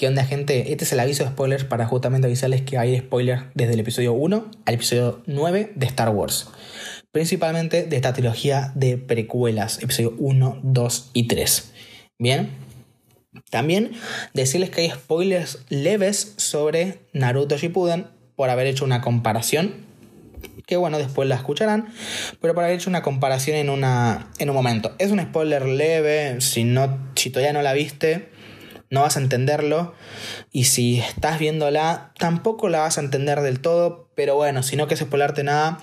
¿Qué onda gente? Este es el aviso de spoilers para justamente avisarles que hay spoilers desde el episodio 1 al episodio 9 de Star Wars. Principalmente de esta trilogía de precuelas, episodio 1, 2 y 3. Bien. También decirles que hay spoilers leves sobre Naruto Shippuden por haber hecho una comparación que bueno, después la escucharán, pero por haber hecho una comparación en, una, en un momento. Es un spoiler leve, si, no, si todavía no la viste, no vas a entenderlo. Y si estás viéndola, tampoco la vas a entender del todo. Pero bueno, si no quieres spoilarte nada,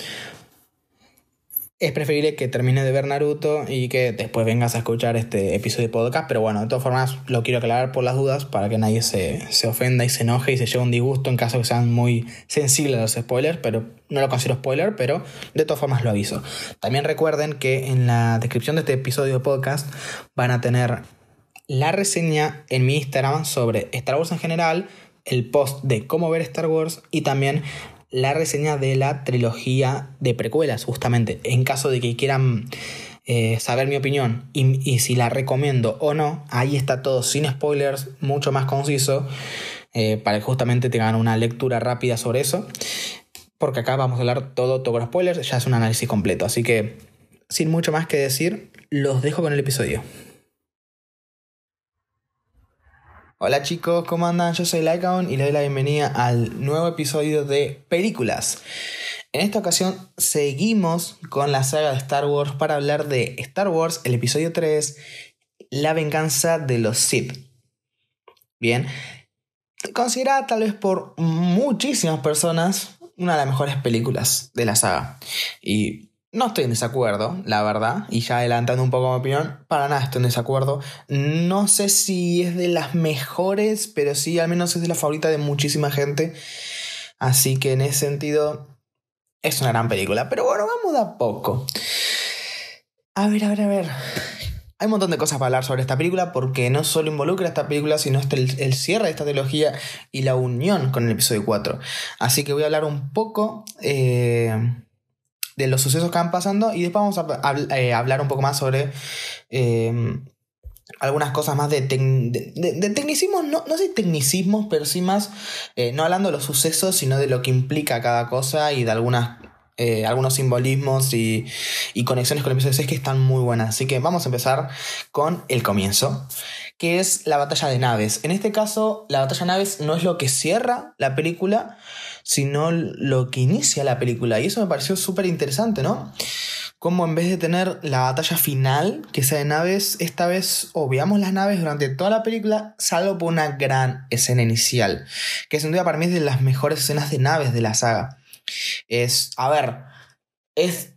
es preferible que termines de ver Naruto y que después vengas a escuchar este episodio de podcast. Pero bueno, de todas formas, lo quiero aclarar por las dudas para que nadie se, se ofenda y se enoje y se lleve un disgusto en caso que sean muy sensibles los spoilers. Pero no lo considero spoiler, pero de todas formas lo aviso. También recuerden que en la descripción de este episodio de podcast van a tener la reseña en mi Instagram sobre Star Wars en general, el post de cómo ver Star Wars y también la reseña de la trilogía de precuelas, justamente, en caso de que quieran eh, saber mi opinión y, si la recomiendo o no, ahí está todo sin spoilers, mucho más conciso, eh, para que justamente tengan una lectura rápida sobre eso, porque acá vamos a hablar todo, todo con spoilers, ya es un análisis completo, así que sin mucho más que decir, los dejo con el episodio. Hola chicos, ¿cómo andan? Yo soy Lycaon y le doy la bienvenida al nuevo episodio de Películas. En esta ocasión seguimos con la saga de Star Wars para hablar de Star Wars, el episodio 3, La venganza de los Sith. Bien, considerada tal vez por muchísimas personas una de las mejores películas de la saga. Y no estoy en desacuerdo, la verdad, y ya adelantando un poco mi opinión, para nada estoy en desacuerdo. No sé si es de las mejores, pero sí al menos es de la favorita de muchísima gente. Así que en ese sentido es una gran película. Pero bueno, vamos a poco. A ver, a ver, a ver. Hay un montón de cosas para hablar sobre esta película porque no solo involucra esta película, sino hasta el, cierre de esta trilogía y la unión con el episodio 4. Así que voy a hablar un poco... Eh, de los sucesos que van pasando y después vamos a, eh, hablar un poco más sobre eh, algunas cosas más de, de, tecnicismos, no, no sé tecnicismos, pero sí más, eh, no hablando de los sucesos, sino de lo que implica cada cosa y de algunas, algunos simbolismos y, y, conexiones con el episodio 6 que están muy buenas. Así que vamos a empezar con el comienzo, que es la batalla de naves. En este caso, la batalla de naves no es lo que cierra la película, sino lo que inicia la película. Y eso me pareció súper interesante, ¿no? Como en vez de tener la batalla final, que sea de naves, esta vez obviamos las naves durante toda la película, salvo por una gran escena inicial, que sin duda para mí es de las mejores escenas de naves de la saga. Es, a ver, es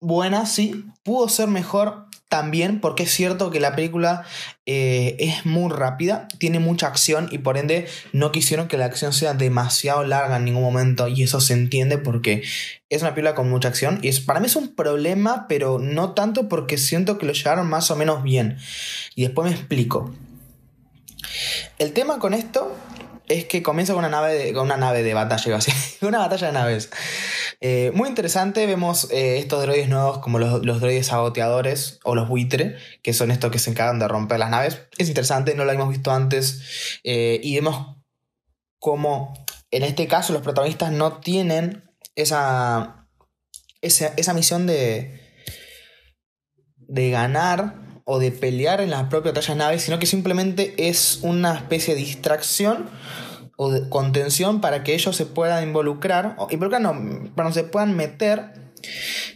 buena, sí, pudo ser mejor, también porque es cierto que la película eh, es muy rápida, tiene mucha acción y por ende no quisieron que la acción sea demasiado larga en ningún momento y eso se entiende porque es una película con mucha acción y es, para mí es un problema, pero no tanto porque siento que lo llevaron más o menos bien. Y después me explico. El tema con esto es que comienza con una nave de, con una nave de batalla, así, una batalla de naves. Eh, muy interesante, vemos eh, estos droides nuevos como los, los, droides saboteadores o los buitre, que son estos que se encargan de romper las naves. Es interesante, no lo habíamos visto antes. Eh, y vemos cómo en este caso los protagonistas no tienen esa, esa, esa misión de, de ganar o de pelear en la propia batalla de naves, sino que simplemente es una especie de distracción o de contención para que ellos se puedan involucrar, o involucrar no, para que se puedan meter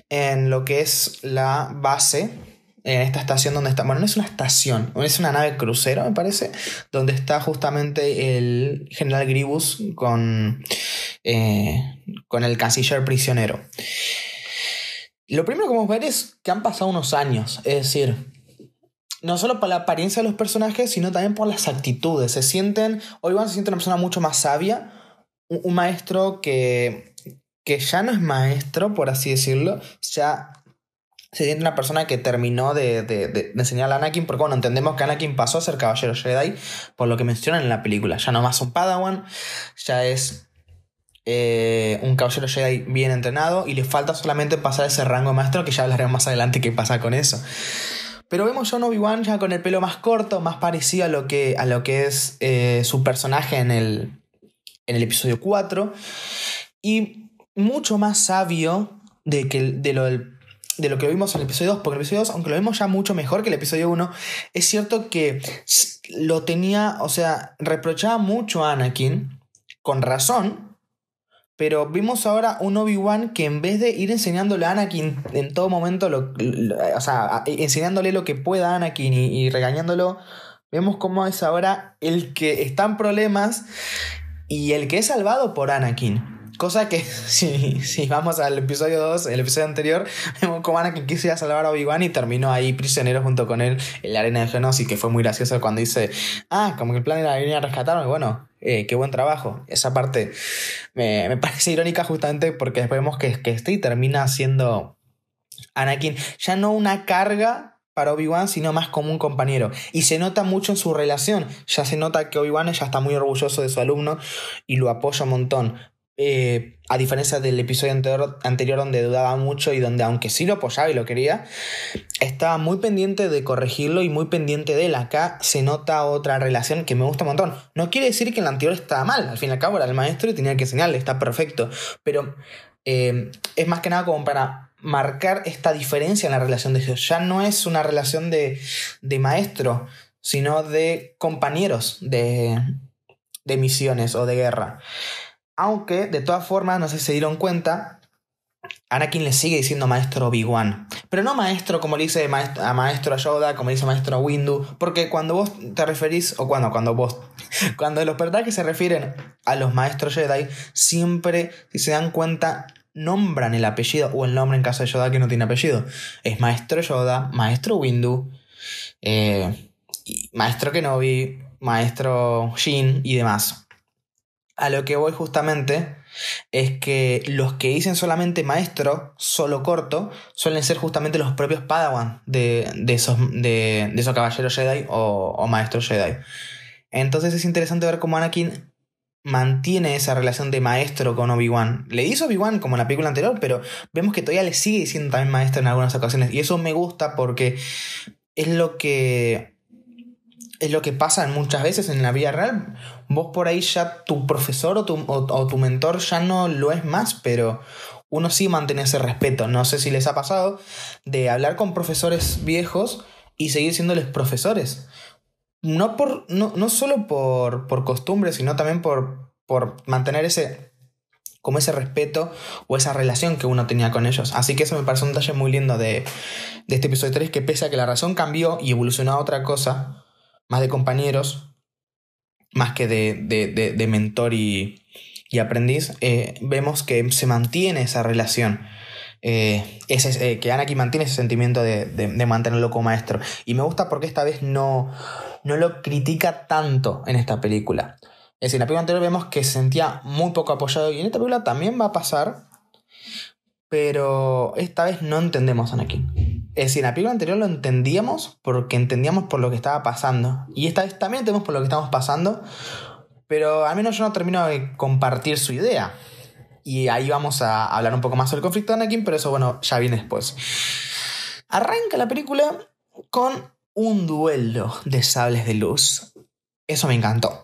en lo que es la base, en esta estación donde está, bueno, no es una estación, es una nave crucero, me parece, donde está justamente el general Gribus con, eh, con el canciller prisionero. Lo primero que vamos a ver es que han pasado unos años, es decir, no solo por la apariencia de los personajes, sino también por las actitudes. Se sienten, Obi-Wan se siente una persona mucho más sabia, un, maestro que, que ya no es maestro, por así decirlo, ya se siente una persona que terminó de, de, enseñar a Anakin, porque bueno, entendemos que Anakin pasó a ser caballero Jedi, por lo que mencionan en la película. Ya no más un Padawan, ya es eh, un caballero Jedi bien entrenado y le falta solamente pasar ese rango de maestro, que ya hablaremos más adelante qué pasa con eso. Pero vemos a Obi-Wan ya con el pelo más corto, más parecido a lo que, a lo que es eh, su personaje en el, en el episodio 4. Y mucho más sabio de, que, de lo de lo que vimos en el episodio 2, porque el episodio 2, aunque lo vimos ya mucho mejor que el episodio 1, es cierto que lo tenía, o sea, reprochaba mucho a Anakin, con razón, pero vimos ahora un Obi-Wan que en vez de ir enseñándole a Anakin en todo momento, lo, o sea, enseñándole lo que pueda a Anakin y, regañándolo, vemos cómo es ahora el que está en problemas y el que es salvado por Anakin. Cosa que, si, si vamos al episodio 2, el episodio anterior, vemos como Anakin quiso salvar a Obi-Wan y terminó ahí prisionero junto con él en la arena de Genos que fue muy gracioso cuando dice, ah, como que el plan era venir a rescatarme, bueno, eh, qué buen trabajo. Esa parte me, parece irónica justamente porque después vemos que, que este termina siendo Anakin ya no una carga para Obi-Wan, sino más como un compañero. Y se nota mucho en su relación. Ya se nota que Obi-Wan ya está muy orgulloso de su alumno y lo apoya un montón. Eh, a diferencia del episodio anterior, anterior, donde dudaba mucho y donde aunque sí lo apoyaba y lo quería, estaba muy pendiente de corregirlo y muy pendiente de él. Acá se nota otra relación que me gusta un montón. No quiere decir que el anterior estaba mal, al fin y al cabo era el maestro y tenía que enseñarle, está perfecto. Pero eh, es más que nada como para marcar esta diferencia en la relación de Dios. Ya no es una relación de, de maestro, sino de compañeros de, de misiones o de guerra. Aunque, de todas formas, no sé si se dieron cuenta, Anakin le sigue diciendo maestro Obi-Wan. Pero no maestro como le dice a maestro Yoda, como le dice maestro Windu. Porque cuando vos te referís, o cuando, cuando vos, cuando los personajes se refieren a los maestros Jedi, siempre, si se dan cuenta, nombran el apellido o el nombre en caso de Yoda que no tiene apellido. Es maestro Yoda, maestro Windu, eh, maestro Kenobi, maestro Shin y demás. A lo que voy justamente es que los que dicen solamente maestro, solo corto, suelen ser justamente los propios Padawan de, esos, de, esos caballeros Jedi o, o maestros Jedi. Entonces es interesante ver cómo Anakin mantiene esa relación de maestro con Obi-Wan. Le hizo Obi-Wan como en la película anterior, pero vemos que todavía le sigue diciendo también maestro en algunas ocasiones. Y eso me gusta porque es lo que es lo que pasa muchas veces en la vida real. Vos por ahí ya tu profesor o tu, o, tu mentor ya no lo es más, pero uno sí mantiene ese respeto. No sé si les ha pasado de hablar con profesores viejos y seguir siéndoles profesores. No, por, no, no solo por, por costumbre, sino también por, por mantener ese, como ese respeto o esa relación que uno tenía con ellos. Así que eso me parece un detalle muy lindo de, de este episodio 3, que pese a que la razón cambió y evolucionó a otra cosa, más de compañeros, más que de, de, de, mentor y, y aprendiz, eh, vemos que se mantiene esa relación. Eh, ese, eh, que Anakin mantiene ese sentimiento de, de, mantenerlo como maestro. Y me gusta porque esta vez no, no lo critica tanto en esta película. Es decir, en la película anterior vemos que se sentía muy poco apoyado y en esta película también va a pasar, pero esta vez no entendemos a Anakin. Es decir, en la película anterior lo entendíamos porque entendíamos por lo que estaba pasando. Y esta vez también entendemos por lo que estamos pasando. Pero al menos yo no termino de compartir su idea. Y ahí vamos a hablar un poco más sobre el conflicto de Anakin, pero eso, bueno, ya viene después. Arranca la película con un duelo de sables de luz. Eso me encantó.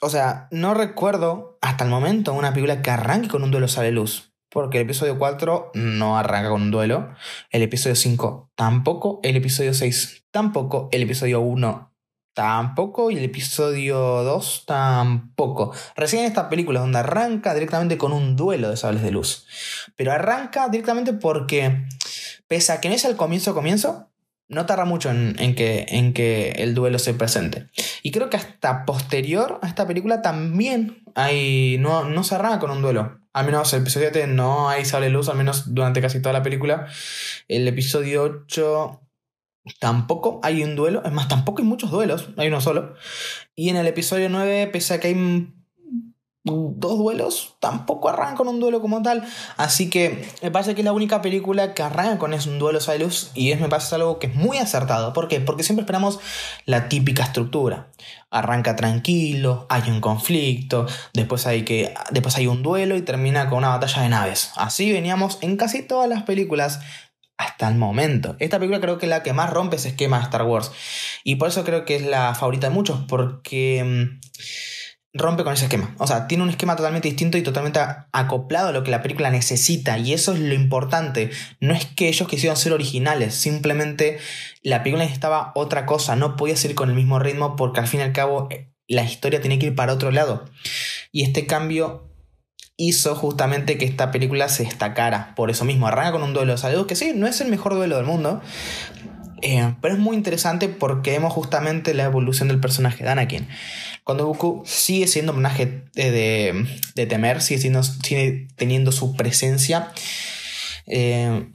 O sea, no recuerdo hasta el momento una película que arranque con un duelo de sables de luz. Porque el episodio 4 no arranca con un duelo. El episodio 5 tampoco. El episodio 6 tampoco. El episodio 1 tampoco. Y el episodio 2 tampoco. Recién esta película donde arranca directamente con un duelo de sables de luz. Pero arranca directamente porque, pese a que no es el comienzo comienzo, no tarda mucho en, que, en que el duelo se presente. Y creo que hasta posterior a esta película también hay, no, no se arranca con un duelo. Al menos el episodio 7 no hay sale luz, al menos durante casi toda la película. El episodio 8 tampoco hay un duelo, es más, tampoco hay muchos duelos, hay uno solo. Y en el episodio 9, pese a que hay dos duelos, tampoco arranca con un duelo como tal. Así que me parece que es la única película que arranca con es un duelo luz y es, me parece algo que es muy acertado. ¿Por qué? Porque siempre esperamos la típica estructura. Arranca tranquilo, hay un conflicto, después hay, que, después hay un duelo y termina con una batalla de naves. Así veníamos en casi todas las películas hasta el momento. Esta película creo que es la que más rompe ese esquema de Star Wars. Y por eso creo que es la favorita de muchos, porque mm, rompe con ese esquema. O sea, tiene un esquema totalmente distinto y totalmente acoplado a lo que la película necesita. Y eso es lo importante. No es que ellos quisieran ser originales, simplemente la película necesitaba otra cosa. No podía seguir con el mismo ritmo porque al fin y al cabo eh, la historia tiene que ir para otro lado. Y este cambio hizo justamente que esta película se destacara. Por eso mismo, arranca con un duelo de salud, que sí, no es el mejor duelo del mundo. Eh, pero es muy interesante porque vemos justamente la evolución del personaje de Anakin. Cuando Goku sigue siendo un personaje de, de, temer, sigue, siendo, teniendo su presencia. Eh,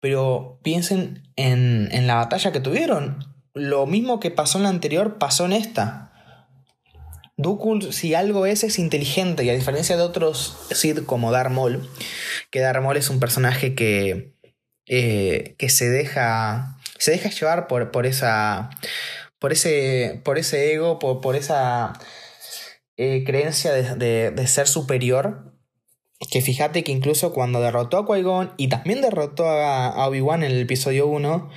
pero piensen en, en la batalla que tuvieron. Lo mismo que pasó en la anterior pasó en esta. Dooku, si algo es, es inteligente, y a diferencia de otros Sith como Darth Maul, que Darth Maul es un personaje que, eh, que se deja, se deja llevar por, por, esa, por, ese, por ese ego, por, por esa eh, creencia de, de, ser superior. Que fíjate que incluso cuando derrotó a Qui-Gon y también derrotó a, Obi-Wan en el episodio 1,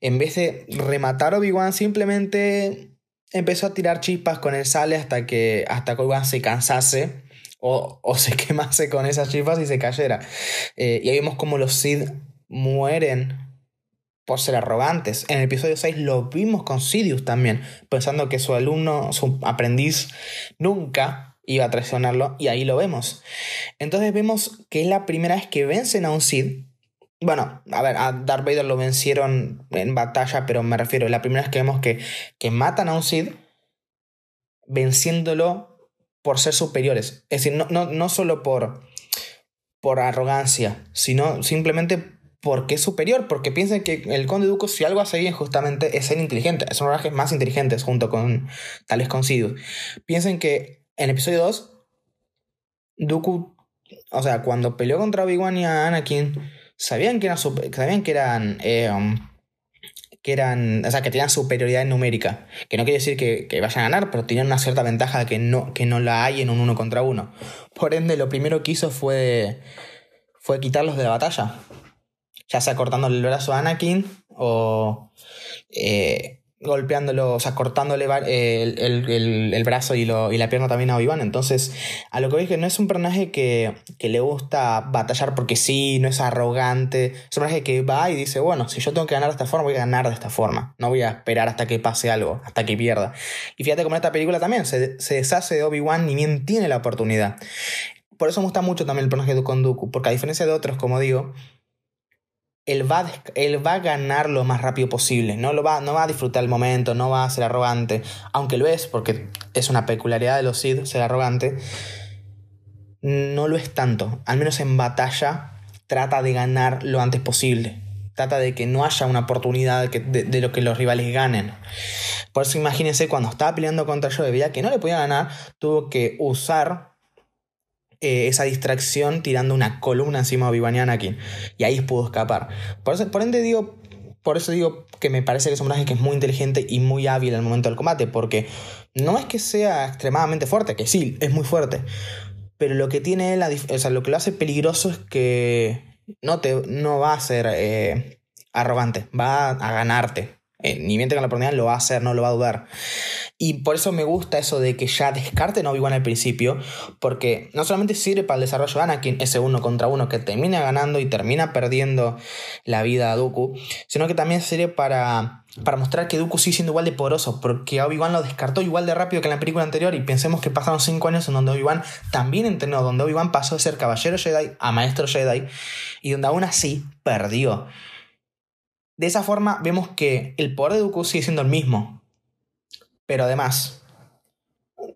en vez de rematar a Obi-Wan, simplemente empezó a tirar chispas con el sale hasta que hasta que se cansase o, o, se quemase con esas chispas y se cayera. Eh, y ahí vemos como los Sid mueren por ser arrogantes. En el episodio 6 lo vimos con Sidious también, pensando que su alumno, su aprendiz, nunca iba a traicionarlo, y ahí lo vemos. Entonces vemos que es la primera vez que vencen a un Sid bueno, a ver, a Darth Vader lo vencieron en batalla, pero me refiero, la primera vez que vemos que, que matan a un Sith venciéndolo por ser superiores. Es decir, no, no, no solo por, por arrogancia, sino simplemente porque es superior, porque piensan que el Conde Duco, si algo hace bien justamente, es ser inteligente. Es de los más inteligentes junto con con Sidious. Piensen que en episodio 2, Dooku, o sea, cuando peleó contra Obi-Wan y Anakin sabían que eran, sabían que eran, eh, um, que eran, o sea, que tenían superioridad numérica, que no quiere decir que, que, vayan a ganar, pero tenían una cierta ventaja que no, que no la hay en un uno contra uno. Por ende, lo primero que hizo fue, fue quitarlos de la batalla, ya sea cortándole el brazo a Anakin o... Eh, golpeándolo, o sea, cortándole el, brazo y, lo, y, la pierna también a Obi-Wan. Entonces, a lo que veis que no es un personaje que, que, le gusta batallar porque sí, no es arrogante. Es un personaje que va y dice, bueno, si yo tengo que ganar de esta forma, voy a ganar de esta forma. No voy a esperar hasta que pase algo, hasta que pierda. Y fíjate como en esta película también se, se deshace de Obi-Wan ni bien tiene la oportunidad. Por eso me gusta mucho también el personaje de Dooku, porque a diferencia de otros, como digo, él va, él va a ganar lo más rápido posible, no, lo va, no va a disfrutar el momento, no va a ser arrogante, aunque lo es, porque es una peculiaridad de los Sith ser arrogante, no lo es tanto, al menos en batalla trata de ganar lo antes posible, trata de que no haya una oportunidad de, de, lo que los rivales ganen. Por eso imagínense cuando estaba peleando contra yo veía que no le podía ganar, tuvo que usar eh, esa distracción tirando una columna encima de Obi-Wan y ahí pudo escapar. Por, eso, por ende digo, por eso digo que me parece que es un personaje que es muy inteligente y muy hábil el momento del combate, porque no es que sea extremadamente fuerte, que sí, es muy fuerte, pero lo que tiene la, o sea, lo que lo hace peligroso es que no, te, no va a ser eh, arrogante, va a ganarte. Eh, ni bien tenga la oportunidad, lo va a hacer, no lo va a dudar. Y por eso me gusta eso de que ya descarten a Obi-Wan al principio, porque no solamente sirve para el desarrollo de Anakin, ese uno contra uno que termina ganando y termina perdiendo la vida a Dooku, sino que también sirve para, para mostrar que Dooku sigue siendo igual de poderoso, porque Obi-Wan lo descartó igual de rápido que en la película anterior, y pensemos que pasaron 5 años en donde Obi-Wan también entrenó, donde Obi-Wan pasó de ser caballero Jedi a maestro Jedi, y donde aún así perdió. De esa forma vemos que el poder de Dooku sigue siendo el mismo, pero además,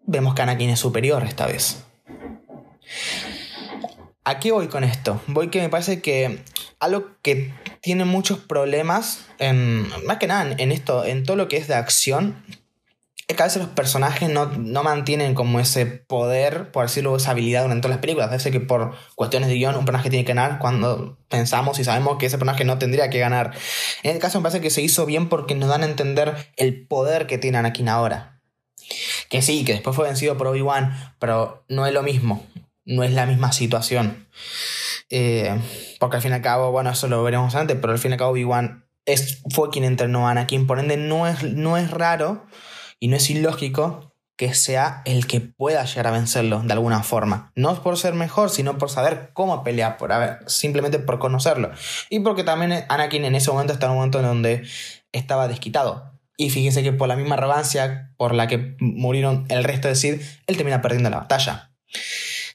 vemos que Anakin es superior esta vez. ¿A qué voy con esto? Voy que me parece que algo que tiene muchos problemas, en, más que nada en esto, en todo lo que es de acción, que a veces los personajes no, no, mantienen como ese poder, por decirlo, esa habilidad durante todas las películas. A veces que por cuestiones de guion un personaje tiene que ganar cuando pensamos y sabemos que ese personaje no tendría que ganar. En este caso me parece que se hizo bien porque nos dan a entender el poder que tiene Anakin ahora. Que sí, que después fue vencido por Obi-Wan, pero no es lo mismo. No es la misma situación. Eh, porque al fin y al cabo, bueno, eso lo veremos antes, pero al fin y al cabo Obi-Wan es, fue quien entrenó a Anakin, por ende no es, no es raro y no es ilógico que sea el que pueda llegar a vencerlo de alguna forma. No por ser mejor, sino por saber cómo pelear, por haber, simplemente por conocerlo. Y porque también Anakin en ese momento está en un momento en donde estaba desquitado. Y fíjense que por la misma arrogancia por la que murieron el resto de Sid, él termina perdiendo la batalla.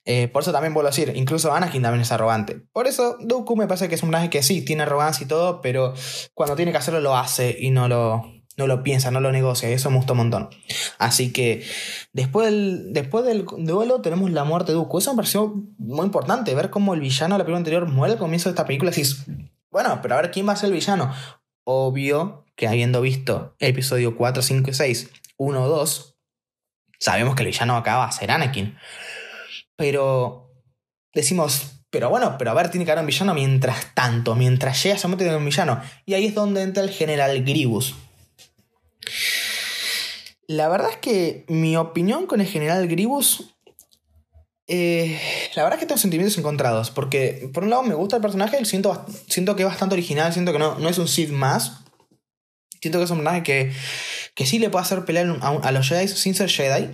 Eh, por eso también vuelvo a decir, incluso Anakin también es arrogante. Por eso Dooku me parece que es un personaje que sí, tiene arrogancia y todo, pero cuando tiene que hacerlo lo hace y no lo, no lo piensa, no lo negocia. Eso me gustó un montón. Así que después del, después del duelo tenemos la muerte de Dooku. Eso me pareció muy importante, ver cómo el villano de la película anterior muere al comienzo de esta película. Y bueno, pero a ver quién va a ser el villano. Obvio que habiendo visto episodio 4, 5 y 6, 1 2, sabemos que el villano acá va a ser Anakin. Pero decimos, pero bueno, pero a ver, tiene que haber un villano mientras tanto, mientras llega se mete un villano. Y ahí es donde entra el general Gribus. La verdad es que mi opinión con el general Gribus. Eh, la verdad es que tengo sentimientos encontrados. Porque por un lado me gusta el personaje, siento, siento que es bastante original, siento que no, no es un Sith más. Siento que es un personaje que, que sí le puede hacer pelear a, a los Jedi sin ser Jedi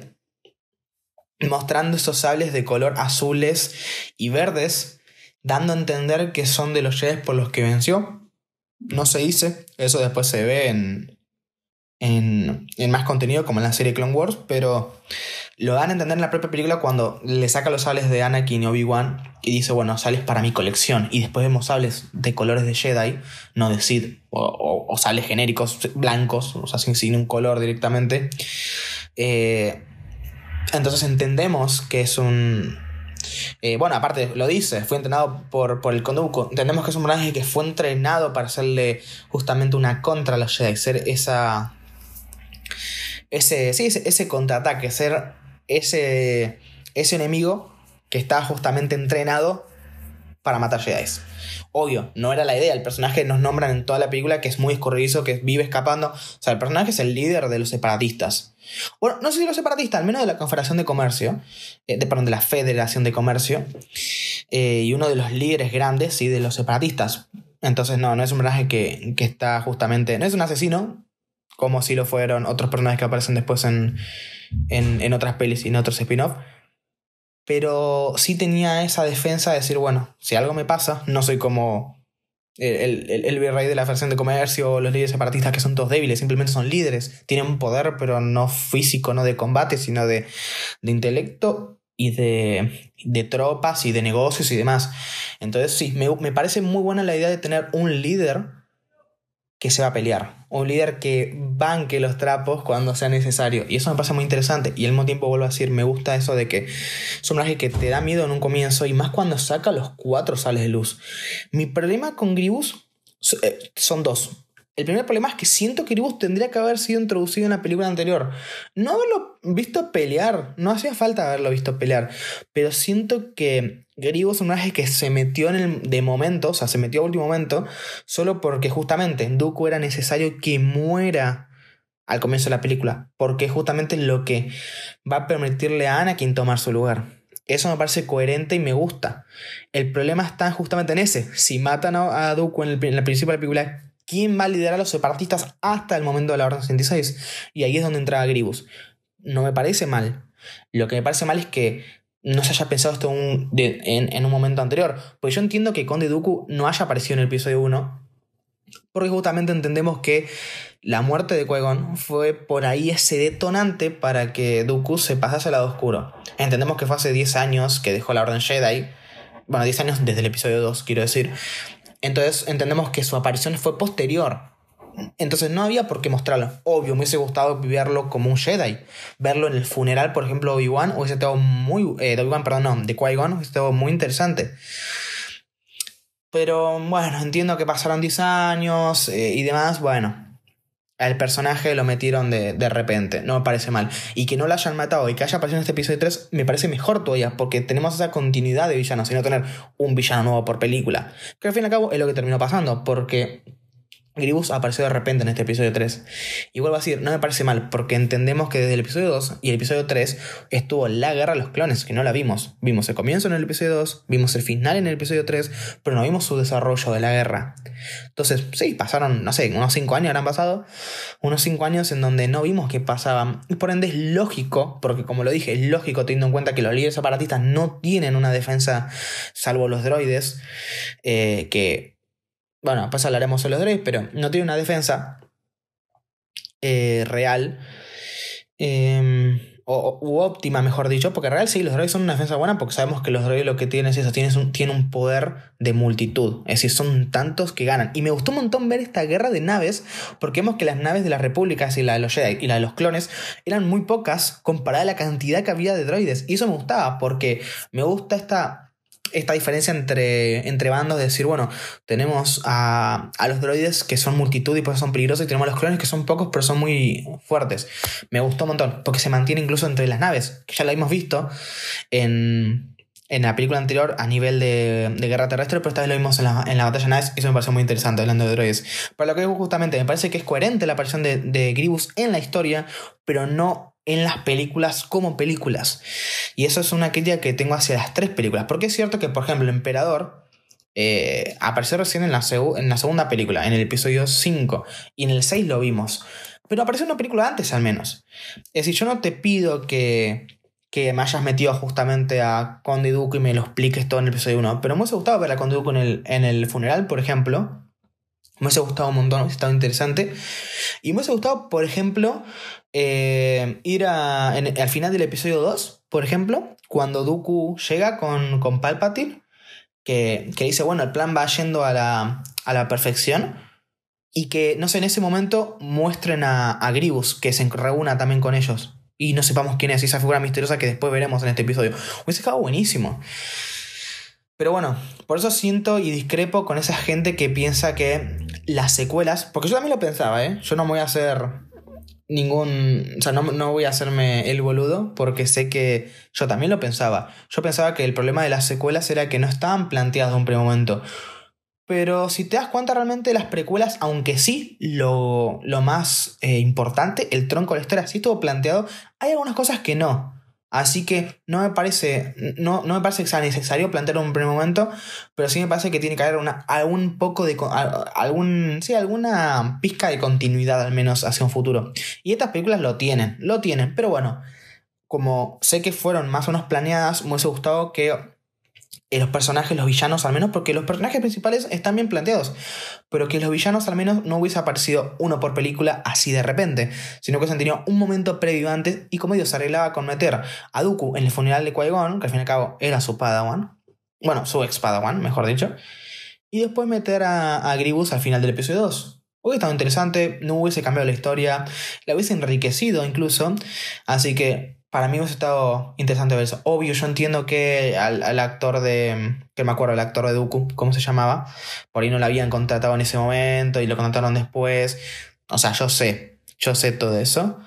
mostrando esos sables de color azules y verdes, dando a entender que son de los Jedi por los que venció. No se dice, eso después se ve en, en, más contenido como en la serie Clone Wars, pero lo dan a entender en la propia película cuando le saca los sables de Anakin y Obi-Wan y dice, bueno, sables para mi colección. Y después vemos sables de colores de Jedi, no de Sith, o, o, sables genéricos blancos, o sea, sin, sin un color directamente. Eh, entonces entendemos que es un... Eh, bueno, aparte lo dice, fue entrenado por, por el Conduco. Entendemos que es un personaje que fue entrenado para hacerle justamente una contra a los Jedi, ser esa... Ese, sí, ese, contraataque, ser ese, ese enemigo que está justamente entrenado para matar Jedi. Obvio, no era la idea. El personaje nos nombran en toda la película que es muy escurridizo, que vive escapando. O sea, el personaje es el líder de los separatistas. Bueno, no sé si los separatistas, al menos de la Confederación de Comercio, eh, de, perdón, de la Federación de Comercio, eh, y uno de los líderes grandes, sí, de los separatistas. Entonces, no, no es un personaje que, que está justamente. No es un asesino, como si lo fueron otros personajes que aparecen después en, en, en otras pelis y en otros spin-off. Pero sí tenía esa defensa de decir, bueno, si algo me pasa, no soy como el, el, el, virrey de la Federación de Comercio o los líderes separatistas que son todos débiles, simplemente son líderes, tienen poder, pero no físico, no de combate, sino de, de intelecto y de, de, tropas y de negocios y demás. Entonces sí, me, me parece muy buena la idea de tener un líder que se va a pelear. Un líder que banque los trapos cuando sea necesario. Y eso me parece muy interesante. Y al mismo tiempo vuelvo a decir, me gusta eso de que es un personaje que te da miedo en un comienzo y más cuando saca los cuatro sales de luz. Mi problema con Gribus eh, son dos. El primer problema es que siento que Gribus tendría que haber sido introducido en la película anterior. No haberlo visto pelear, no hacía falta haberlo visto pelear, pero siento que Gribus es un personaje que se metió en el, de momento, o sea, se metió a último momento, solo porque justamente Dooku era necesario que muera al comienzo de la película, porque es justamente lo que va a permitirle a Anakin tomar su lugar. Eso me parece coherente y me gusta. El problema está justamente en ese. Si matan a, Dooku en el, en el principio de la película, quién va a liderar a los separatistas hasta el momento de la Orden 66. Y ahí es donde entra Gribus. No me parece mal. Lo que me parece mal es que no se haya pensado esto en, un momento anterior. Porque yo entiendo que Conde Dooku no haya aparecido en el episodio 1. Porque justamente entendemos que la muerte de qui fue por ahí ese detonante para que Dooku se pasase al lado oscuro. Entendemos que fue hace 10 años que dejó la Orden Jedi. Bueno, 10 años desde el episodio 2, quiero decir. Entonces entendemos que su aparición fue posterior. Entonces no había por qué mostrarlo. Obvio, me hubiese gustado verlo como un Jedi. Verlo en el funeral, por ejemplo, de Obi-Wan, hubiese estado muy. Eh, de Obi-Wan, perdón, no, de Qui-Gon, hubiese estado muy interesante. Pero bueno, entiendo que pasaron 10 años eh, y demás. Bueno, al personaje lo metieron de, de, repente, no me parece mal. Y que no lo hayan matado y que haya aparecido en este episodio 3 me parece mejor todavía, porque tenemos esa continuidad de villanos y no tener un villano nuevo por película. Que al fin y al cabo es lo que terminó pasando, porque Gribus apareció de repente en este episodio 3. Y vuelvo a decir, no me parece mal, porque entendemos que desde el episodio 2 y el episodio 3 estuvo la guerra de los clones, que no la vimos. Vimos el comienzo en el episodio 2, vimos el final en el episodio 3, pero no vimos su desarrollo de la guerra. Entonces, sí, pasaron, no sé, unos 5 años habrán pasado, unos 5 años en donde no vimos qué pasaban. Y por ende es lógico, porque como lo dije, es lógico teniendo en cuenta que los líderes separatistas no tienen una defensa, salvo los droides, eh, que bueno, pues hablaremos de los droids, pero no tiene una defensa eh, real. Em, o, u óptima, mejor dicho, porque real sí, los droids son una defensa buena porque sabemos que los droids lo que tienen es eso, tienen un, tienen un poder de multitud, es decir, son tantos que ganan. Y me gustó un montón ver esta guerra de naves, porque vemos que las naves de las repúblicas y la de los Jedi y la de los clones eran muy pocas comparada a la cantidad que había de droides. Y eso me gustaba, porque me gusta esta esta diferencia entre, entre bandos de decir, bueno, tenemos a, a, los droides que son multitud y pues son peligrosos y tenemos a los clones que son pocos pero son muy fuertes. Me gustó un montón porque se mantiene incluso entre las naves, que ya lo hemos visto en, en la película anterior a nivel de, de, guerra terrestre, pero esta vez lo vimos en la, en la batalla naves y eso me pareció muy interesante hablando de droides. Pero lo que digo justamente, me parece que es coherente la aparición de, de Gribus en la historia, pero no en las películas como películas. Y eso es una crítica que tengo hacia las tres películas. Porque es cierto que, por ejemplo, Emperador eh, apareció recién en la, en la segunda película, en el episodio 5, y en el 6 lo vimos. Pero apareció una película antes al menos. Es decir, yo no te pido que, que me hayas metido justamente a Conde Duque y me lo expliques todo en el episodio 1, pero me hubiese gustado ver a Conde Duque en el, en el funeral, por ejemplo. Me hubiese gustado un montón, hubiese estado interesante. Y me hubiese gustado, por ejemplo, eh, ir a, al final del episodio 2, por ejemplo, cuando Dooku llega con, con Palpatine, que, que, dice, bueno, el plan va yendo a la, a la perfección, y que, no sé, en ese momento muestren a, a Gribus, que se reúna también con ellos, y no sepamos quién es esa figura misteriosa que después veremos en este episodio. Hubiese quedado buenísimo. Pero bueno, por eso siento y discrepo con esa gente que piensa que las secuelas, porque yo también lo pensaba, ¿eh? Yo no voy a hacer ningún. O sea, no, no, voy a hacerme el boludo porque sé que yo también lo pensaba. Yo pensaba que el problema de las secuelas era que no estaban planteadas de un primer momento. Pero si te das cuenta realmente las precuelas, aunque sí lo, lo más eh, importante, el tronco de la historia sí estuvo planteado, hay algunas cosas que no. Así que no me parece, no, no me parece necesario plantearlo en un primer momento, pero sí me parece que tiene que haber una, algún poco de, algún, sí, alguna pizca de continuidad al menos hacia un futuro. Y estas películas lo tienen, lo tienen, pero bueno, como sé que fueron más o menos planeadas, me hubiese gustado que los personajes, los villanos al menos, porque los personajes principales están bien planteados, pero que los villanos al menos no hubiese aparecido uno por película así de repente, sino que se han tenido un momento previo antes y como Dios se arreglaba con meter a Dooku en el funeral de Qui-Gon, que al fin y al cabo era su Padawan, bueno, su ex Padawan, mejor dicho, y después meter a, a Gribus al final del episodio 2. Hubiese estado interesante, no hubiese cambiado la historia, la hubiese enriquecido incluso, así que para mí hubiese estado interesante ver eso. Obvio, yo entiendo que al, actor de. que me acuerdo, el actor de Dooku, ¿cómo se llamaba? Por ahí no lo habían contratado en ese momento y lo contrataron después. O sea, yo sé, yo sé todo eso.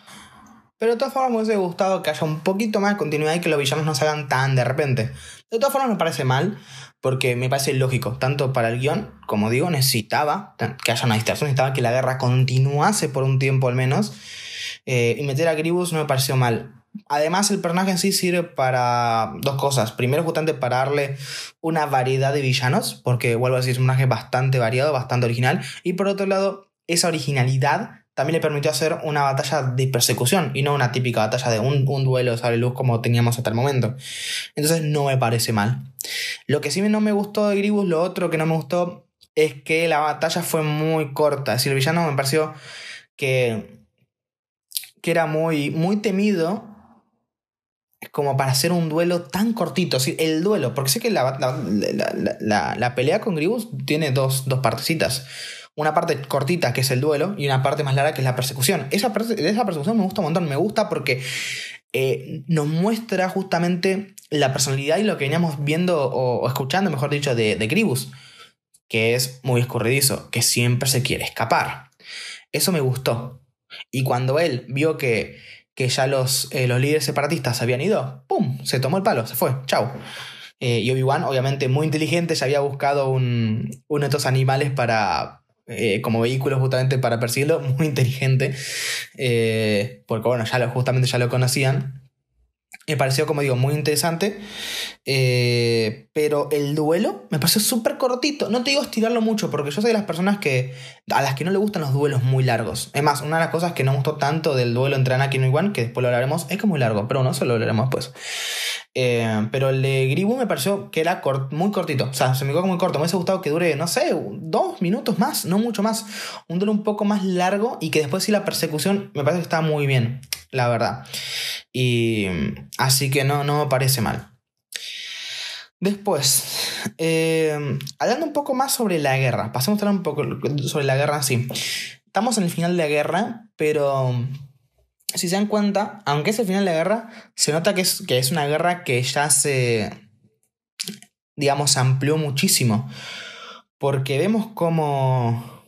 Pero de todas formas me hubiese gustado que haya un poquito más de continuidad y que los villanos no salgan tan de repente. De todas formas me parece mal, porque me parece lógico, tanto para el guion, como digo, necesitaba que haya una distracción, necesitaba que la guerra continuase por un tiempo al menos. Eh, y meter a Gribus no me pareció mal Además, el personaje en sí sirve para dos cosas. Primero, justamente para darle una variedad de villanos, porque vuelvo a decir, es un personaje bastante variado, bastante original. Y por otro lado, esa originalidad también le permitió hacer una batalla de persecución y no una típica batalla de un, un duelo de luz como teníamos hasta el momento. Entonces, no me parece mal. Lo que sí no me gustó de Gribus, lo otro que no me gustó, es que la batalla fue muy corta. Es decir, el villano me pareció que, que era muy, muy temido como para hacer un duelo tan cortito. el duelo, porque sé que la, la, pelea con Gribus tiene dos, dos, partecitas. Una parte cortita, que es el duelo, y una parte más larga, que es la persecución. Esa, esa persecución me gusta un montón. Me gusta porque eh, nos muestra justamente la personalidad y lo que veníamos viendo o, escuchando, mejor dicho, de, de Gribus. Que es muy escurridizo, que siempre se quiere escapar. Eso me gustó. Y cuando él vio que que ya los, eh, los líderes separatistas habían ido, ¡pum! Se tomó el palo, se fue, chau. Eh, y Obi-Wan, obviamente muy inteligente, ya había buscado un, uno de estos animales para, eh, como vehículo justamente para perseguirlo, muy inteligente, porque bueno, ya lo, justamente ya lo conocían. Me pareció, como digo, muy interesante. Eh, pero el duelo me pareció súper cortito. No te digo estirarlo mucho, porque yo soy de las personas que. a las que no le gustan los duelos muy largos. Es más, una de las cosas que no gustó tanto del duelo entre Anakin y Obi-Wan, que después lo hablaremos, es que es muy largo, pero no, se lo hablaremos después. Eh, pero el de Gribu me pareció que era muy cortito. O sea, se me quedó muy corto. Me hubiese gustado que dure, no sé, dos minutos más, no mucho más. Un duelo un poco más largo y que después sí la persecución me parece que está muy bien, la verdad. Y así que no, no me parece mal. Después, eh, hablando un poco más sobre la guerra, pasemos a hablar un poco sobre la guerra sí. Estamos en el final de la guerra, pero si se dan cuenta, aunque es el final de la guerra, se nota que es, que es una guerra que ya se, digamos, amplió muchísimo. Porque vemos como,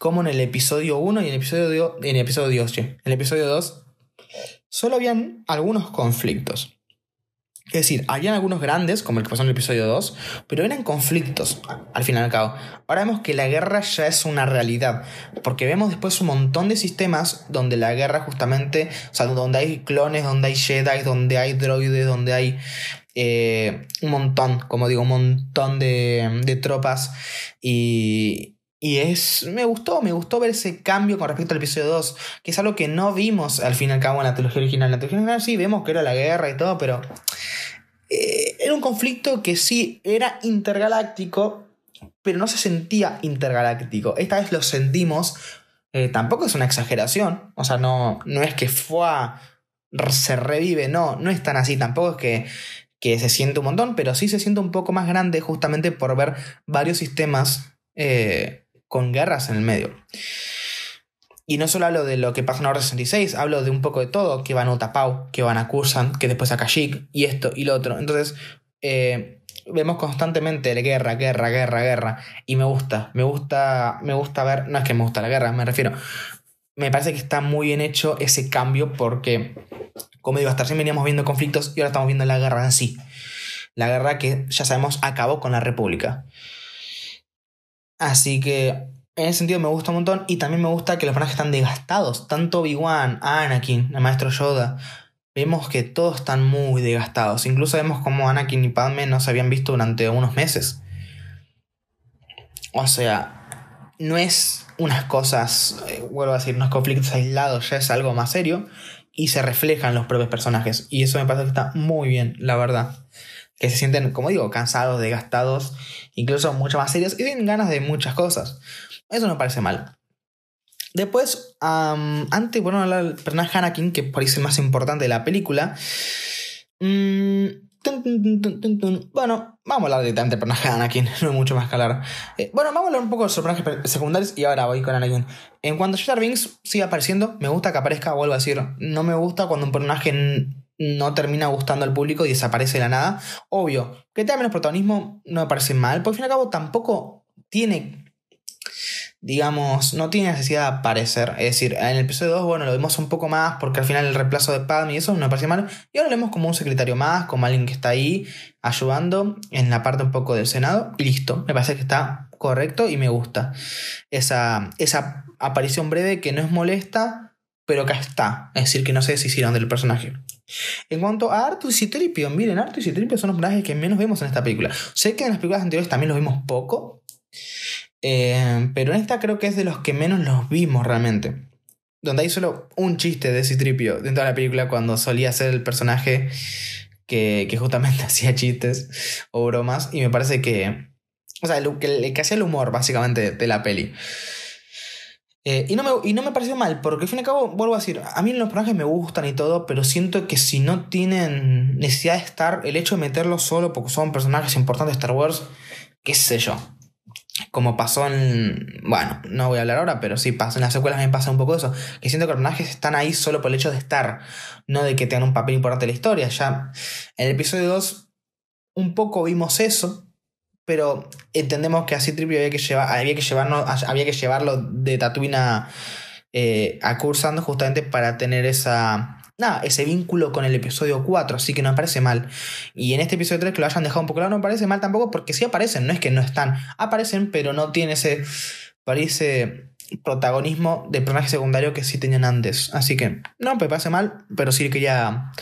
como en el episodio 1 y en el episodio, en el episodio 2, en el episodio 2 solo habían algunos conflictos. Es decir, habían algunos grandes, como el que pasó en el episodio 2, pero eran conflictos, al fin y al cabo. Ahora vemos que la guerra ya es una realidad, porque vemos después un montón de sistemas donde la guerra justamente, o sea, donde hay clones, donde hay Jedi, donde hay droides, donde hay eh, un montón, como digo, un montón de, de tropas y, y es. Me gustó, me gustó ver ese cambio con respecto al episodio 2, que es algo que no vimos al fin y al cabo en la trilogía original. En la trilogía original sí vemos que era la guerra y todo, pero. Eh, era un conflicto que sí era intergaláctico, pero no se sentía intergaláctico. Esta vez lo sentimos. Eh, tampoco es una exageración. O sea, no, no es que fue. se revive, no, no es tan así. Tampoco es que que se siente un montón, pero sí se siente un poco más grande justamente por ver varios sistemas eh, con guerras en el medio. Y no solo hablo de lo que pasa en Orden 66, hablo de un poco de todo, que van a Utapau, que van a Kursan, que después a Kashyyyk, y esto y lo otro. Entonces, eh, vemos constantemente la guerra, guerra, guerra, guerra, y me gusta, me gusta, me gusta ver, no es que me gusta la guerra, me refiero, me parece que está muy bien hecho ese cambio porque, como digo, hasta recién veníamos viendo conflictos y ahora estamos viendo la guerra en sí. La guerra que ya sabemos acabó con la República. Así que en ese sentido me gusta un montón y también me gusta que los personajes están desgastados. Tanto Obi-Wan, Anakin, el maestro Yoda. Vemos que todos están muy desgastados. Incluso vemos como Anakin y Padme no se habían visto durante unos meses. O sea, no es unas cosas, eh, vuelvo a decir, unos conflictos aislados, ya es algo más serio y se reflejan los propios personajes. Y eso me parece que está muy bien, la verdad que se sienten, como digo, cansados, desgastados, incluso mucho más serios y tienen ganas de muchas cosas. Eso no parece mal. Después, antes, bueno, hablar del personaje Anakin, que por ahí el más importante de la película. Mm, bueno, vamos a hablar directamente del personaje Anakin, no hay mucho más que. Eh, bueno, vamos a hablar un poco de los personajes secundarios y ahora voy con Anakin. En cuanto a Jar Binks sigue apareciendo, me gusta que aparezca, vuelvo a decir, no me gusta cuando un personaje no termina gustando al público y desaparece de la nada. Obvio, que tenga menos protagonismo no me parece mal, porque al fin y al cabo tampoco tiene, digamos, no tiene necesidad de aparecer. Es decir, en el episodio 2, bueno, lo vemos un poco más porque al final el reemplazo de Padme y eso no me parece mal. Y ahora lo vemos como un secretario más, como alguien que está ahí ayudando en la parte un poco del Senado. Listo, me parece que está correcto y me gusta. Esa, esa aparición breve que no es molesta, pero que está. Es decir, que no se deshicieron del personaje. En cuanto a Artus y Tripio, miren, Artus y Tripio son los personajes que menos vemos en esta película. Sé que en las películas anteriores también los vimos poco, eh, pero en esta creo que es de los que menos los vimos realmente. Donde hay solo un chiste de Citripio dentro de la película cuando solía ser el personaje que, justamente hacía chistes o bromas. Y me parece que. O sea, el, que, que hacía el humor básicamente de la peli. Eh, y, no me, y no me pareció mal, porque al fin y al cabo, vuelvo a decir, a mí los personajes me gustan y todo, pero siento que si no tienen necesidad de estar, el hecho de meterlos solo porque son personajes importantes de Star Wars, qué sé yo. Como pasó en. Bueno, no voy a hablar ahora, pero sí, pasa, en las secuelas me pasa un poco eso. Que siento que los personajes están ahí solo por el hecho de estar, no de que tengan un papel importante en la historia. Ya en el episodio 2, un poco vimos eso, pero entendemos que a Citripio había que, llevar, había que, llevarlo, había que llevarlo de Tatooine a, eh, Cursando justamente para tener esa, nada, ese vínculo con el episodio 4, así que no me parece mal. Y en este episodio 3 que lo hayan dejado un poco claro, no me parece mal tampoco, porque sí aparecen, no es que no están, aparecen, pero no tiene ese, parece protagonismo de personaje secundario que sí tenían antes. Así que no me parece mal, pero sí quería,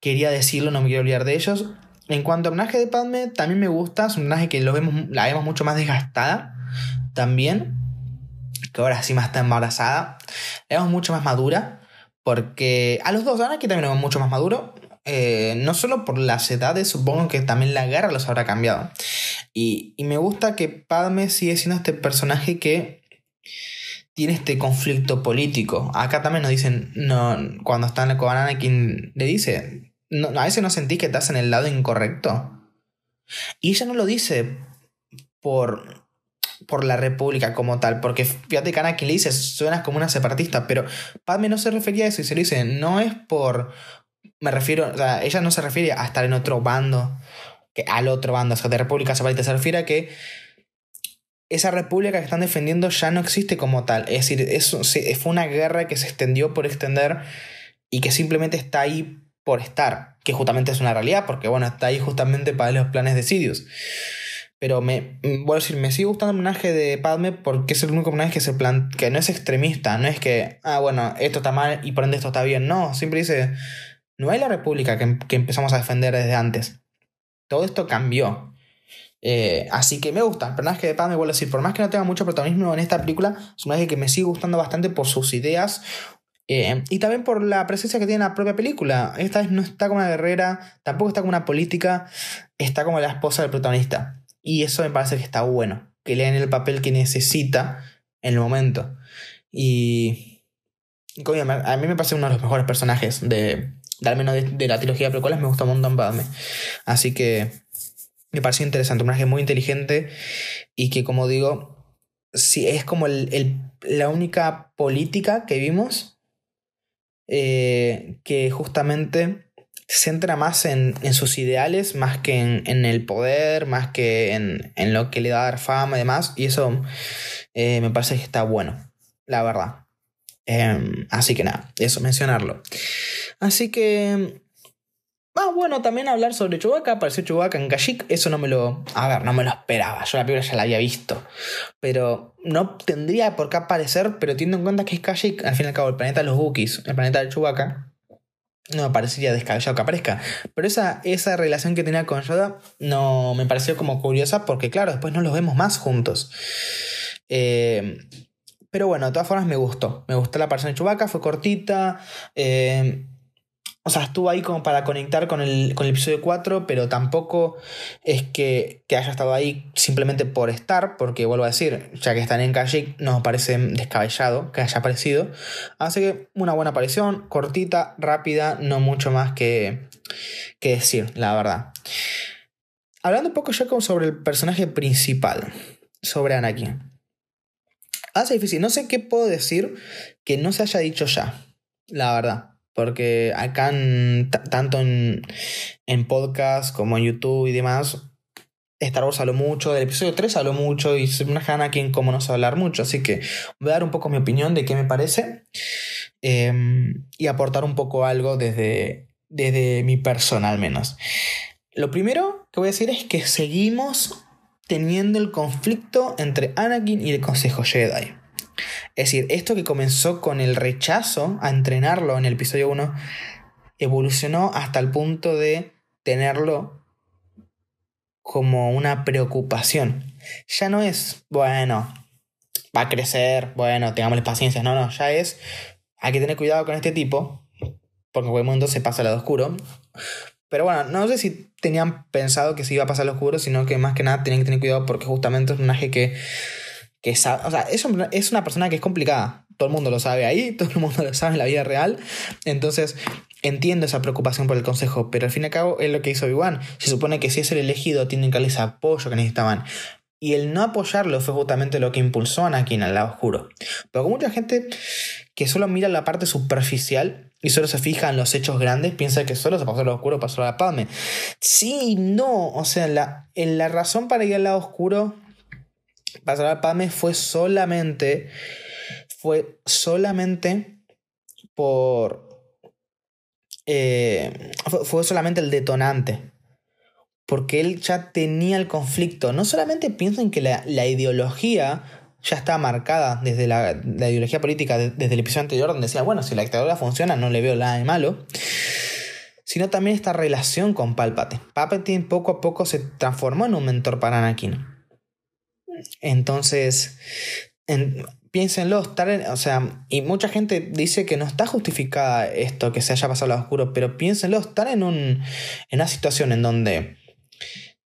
quería decirlo, no me quiero olvidar de ellos. En cuanto al personaje de Padme, también me gusta, es un personaje que lo vemos, la vemos mucho más desgastada, también, que ahora sí más está embarazada, la vemos mucho más madura, porque a los dos, ahora que también lo vemos mucho más maduro, eh, no solo por las edades, supongo que también la guerra los habrá cambiado. Y, y me gusta que Padme sigue siendo este personaje que tiene este conflicto político. Acá también nos dicen, no, cuando están con Anakin, le dice, no, a veces no sentís que estás en el lado incorrecto. Y ella no lo dice por, por la República como tal, porque fíjate que Anakin le dice, suenas como una separatista, pero Padme no se refería a eso y se lo dice, no es por, me refiero, o sea, ella no se refiere a estar en otro bando, que al otro bando, o sea, de República Separatista, se refiere a que esa república que están defendiendo ya no existe como tal. Es decir, eso fue una guerra que se extendió por extender y que simplemente está ahí por estar, que justamente es una realidad, porque bueno, está ahí justamente para los planes de Sidious. Pero me, voy a decir, me sigue gustando el personaje de Padme porque es el único personaje que se plan que no es extremista, no es que, ah, bueno, esto está mal y por ende esto está bien. No, siempre dice, no hay la república que, que empezamos a defender desde antes. Todo esto cambió. Eh, así que me gusta. El personaje de Padme, vuelvo a decir, por más que no tenga mucho protagonismo en esta película, es un personaje que me sigue gustando bastante por sus ideas. Eh, y también por la presencia que tiene en la propia película. Esta vez no está como una guerrera, tampoco está como una política, está como la esposa del protagonista. Y eso me parece que está bueno. Que le den el papel que necesita en el momento. Y. a mí me parece uno de los mejores personajes de. al menos de, la trilogía de. Me gusta un montón. Así que me pareció interesante, un personaje muy inteligente y que como digo, sí, es como el, la única política que vimos eh, que justamente se centra más en, en sus ideales, más que en, en, el poder, más que en, en, lo que le da dar fama y demás. Y eso eh, me parece que está bueno, la verdad. Em, así que nada, eso, mencionarlo. Así que Ah, bueno, también hablar sobre Chewbacca. Apareció Chewbacca en Kashyyyk. Eso no me lo. A ver, no me lo esperaba. Yo la película ya la había visto. Pero no tendría por qué aparecer. Pero teniendo en cuenta que es Kashyyyk, al fin y al cabo, el planeta de los Wookiees, el planeta de Chewbacca, no me parecería descabellado que aparezca. Pero esa, esa relación que tenía con Yoda no me pareció como curiosa. Porque, claro, después no los vemos más juntos. Eh, pero bueno, de todas formas me gustó. Me gustó la aparición de Chewbacca, fue cortita. Eh, o sea, estuvo ahí como para conectar con el, con el episodio 4, pero tampoco es que, haya estado ahí simplemente por estar, porque vuelvo a decir, ya que están en Kashyyyk, nos parece descabellado que haya aparecido. Así que una buena aparición, cortita, rápida, no mucho más que, que decir, la verdad. Hablando un poco ya como sobre el personaje principal, sobre Anakin. Hace difícil, no sé qué puedo decir que no se haya dicho ya, la verdad. Porque acá, tanto en, en podcast como en YouTube y demás, Star Wars habló mucho, del episodio 3 habló mucho y una a quien como no sabe hablar mucho. Así que voy a dar un poco mi opinión de qué me parece em, y aportar un poco algo desde, desde mi persona al menos. Lo primero que voy a decir es que seguimos teniendo el conflicto entre Anakin y el Consejo Jedi. Es decir, esto que comenzó con el rechazo a entrenarlo en el episodio 1, evolucionó hasta el punto de tenerlo como una preocupación. Ya no es, bueno, va a crecer, bueno, tengámosle paciencia. No, no, ya es, hay que tener cuidado con este tipo, porque el mundo se pasa al lado oscuro. Pero bueno, no sé si tenían pensado que se iba a pasar al oscuro, sino que más que nada tenían que tener cuidado porque justamente es un personaje que que sabe, o sea, es, es una persona que es complicada. Todo el mundo lo sabe ahí, todo el mundo lo sabe en la vida real. Entonces, entiendo esa preocupación por el consejo, pero al fin y al cabo es lo que hizo Obi-Wan. Se supone que si es el elegido, tienen que darle ese apoyo que necesitaban. Y el no apoyarlo fue justamente lo que impulsó a Anakin al lado oscuro. Pero mucha gente que solo mira la parte superficial y solo se fija en los hechos grandes, piensa que solo se pasó al lado oscuro, pasó a la Padme. Sí, no. O sea, la, en la razón para ir al lado oscuro pasar al Padme fue solamente, fue solamente por, eh, fue solamente el detonante. Porque él ya tenía el conflicto. No solamente piensen que la, ideología ya está marcada desde la, ideología política desde el episodio anterior, donde decía, bueno, si la dictadura funciona, no le veo nada de malo. Sino también esta relación con Palpatine. Palpatine poco a poco se transformó en un mentor para Anakin. Entonces, piénsenlo, estar o sea, y mucha gente dice que no está justificada esto, que se haya pasado a oscuro, pero piénsenlo, estar en, un, en una situación en donde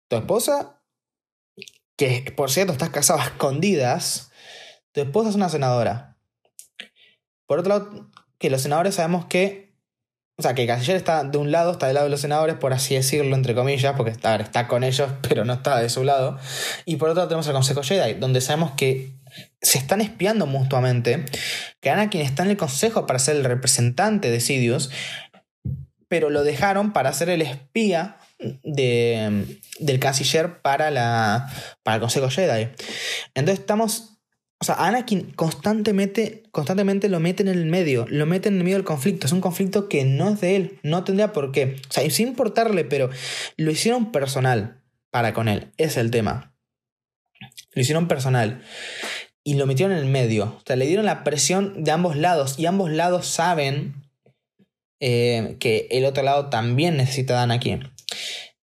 tu esposa, que por cierto estás casado a escondidas, tu esposa es una senadora. Por otro lado, que los senadores sabemos que o sea, que canciller está de un lado, está del lado de los senadores, por así decirlo, entre comillas, porque está, está con ellos, pero no está de su lado. Y por otro lado tenemos el Consejo Jedi, donde sabemos que se están espiando mutuamente, que Anakin está en el consejo para ser el representante de Sidious, pero lo dejaron para ser el espía de, del canciller para, la, para el Consejo Jedi. Entonces estamos... O sea, Anakin constantemente, constantemente lo mete en el medio, lo mete en el medio del conflicto. Es un conflicto que no es de él, no tendría por qué. O sea, sin importarle, pero lo hicieron personal para con él. Es el tema. Lo hicieron personal y lo metieron en el medio. O sea, le dieron la presión de ambos lados y ambos lados saben eh, que el otro lado también necesita a Anakin.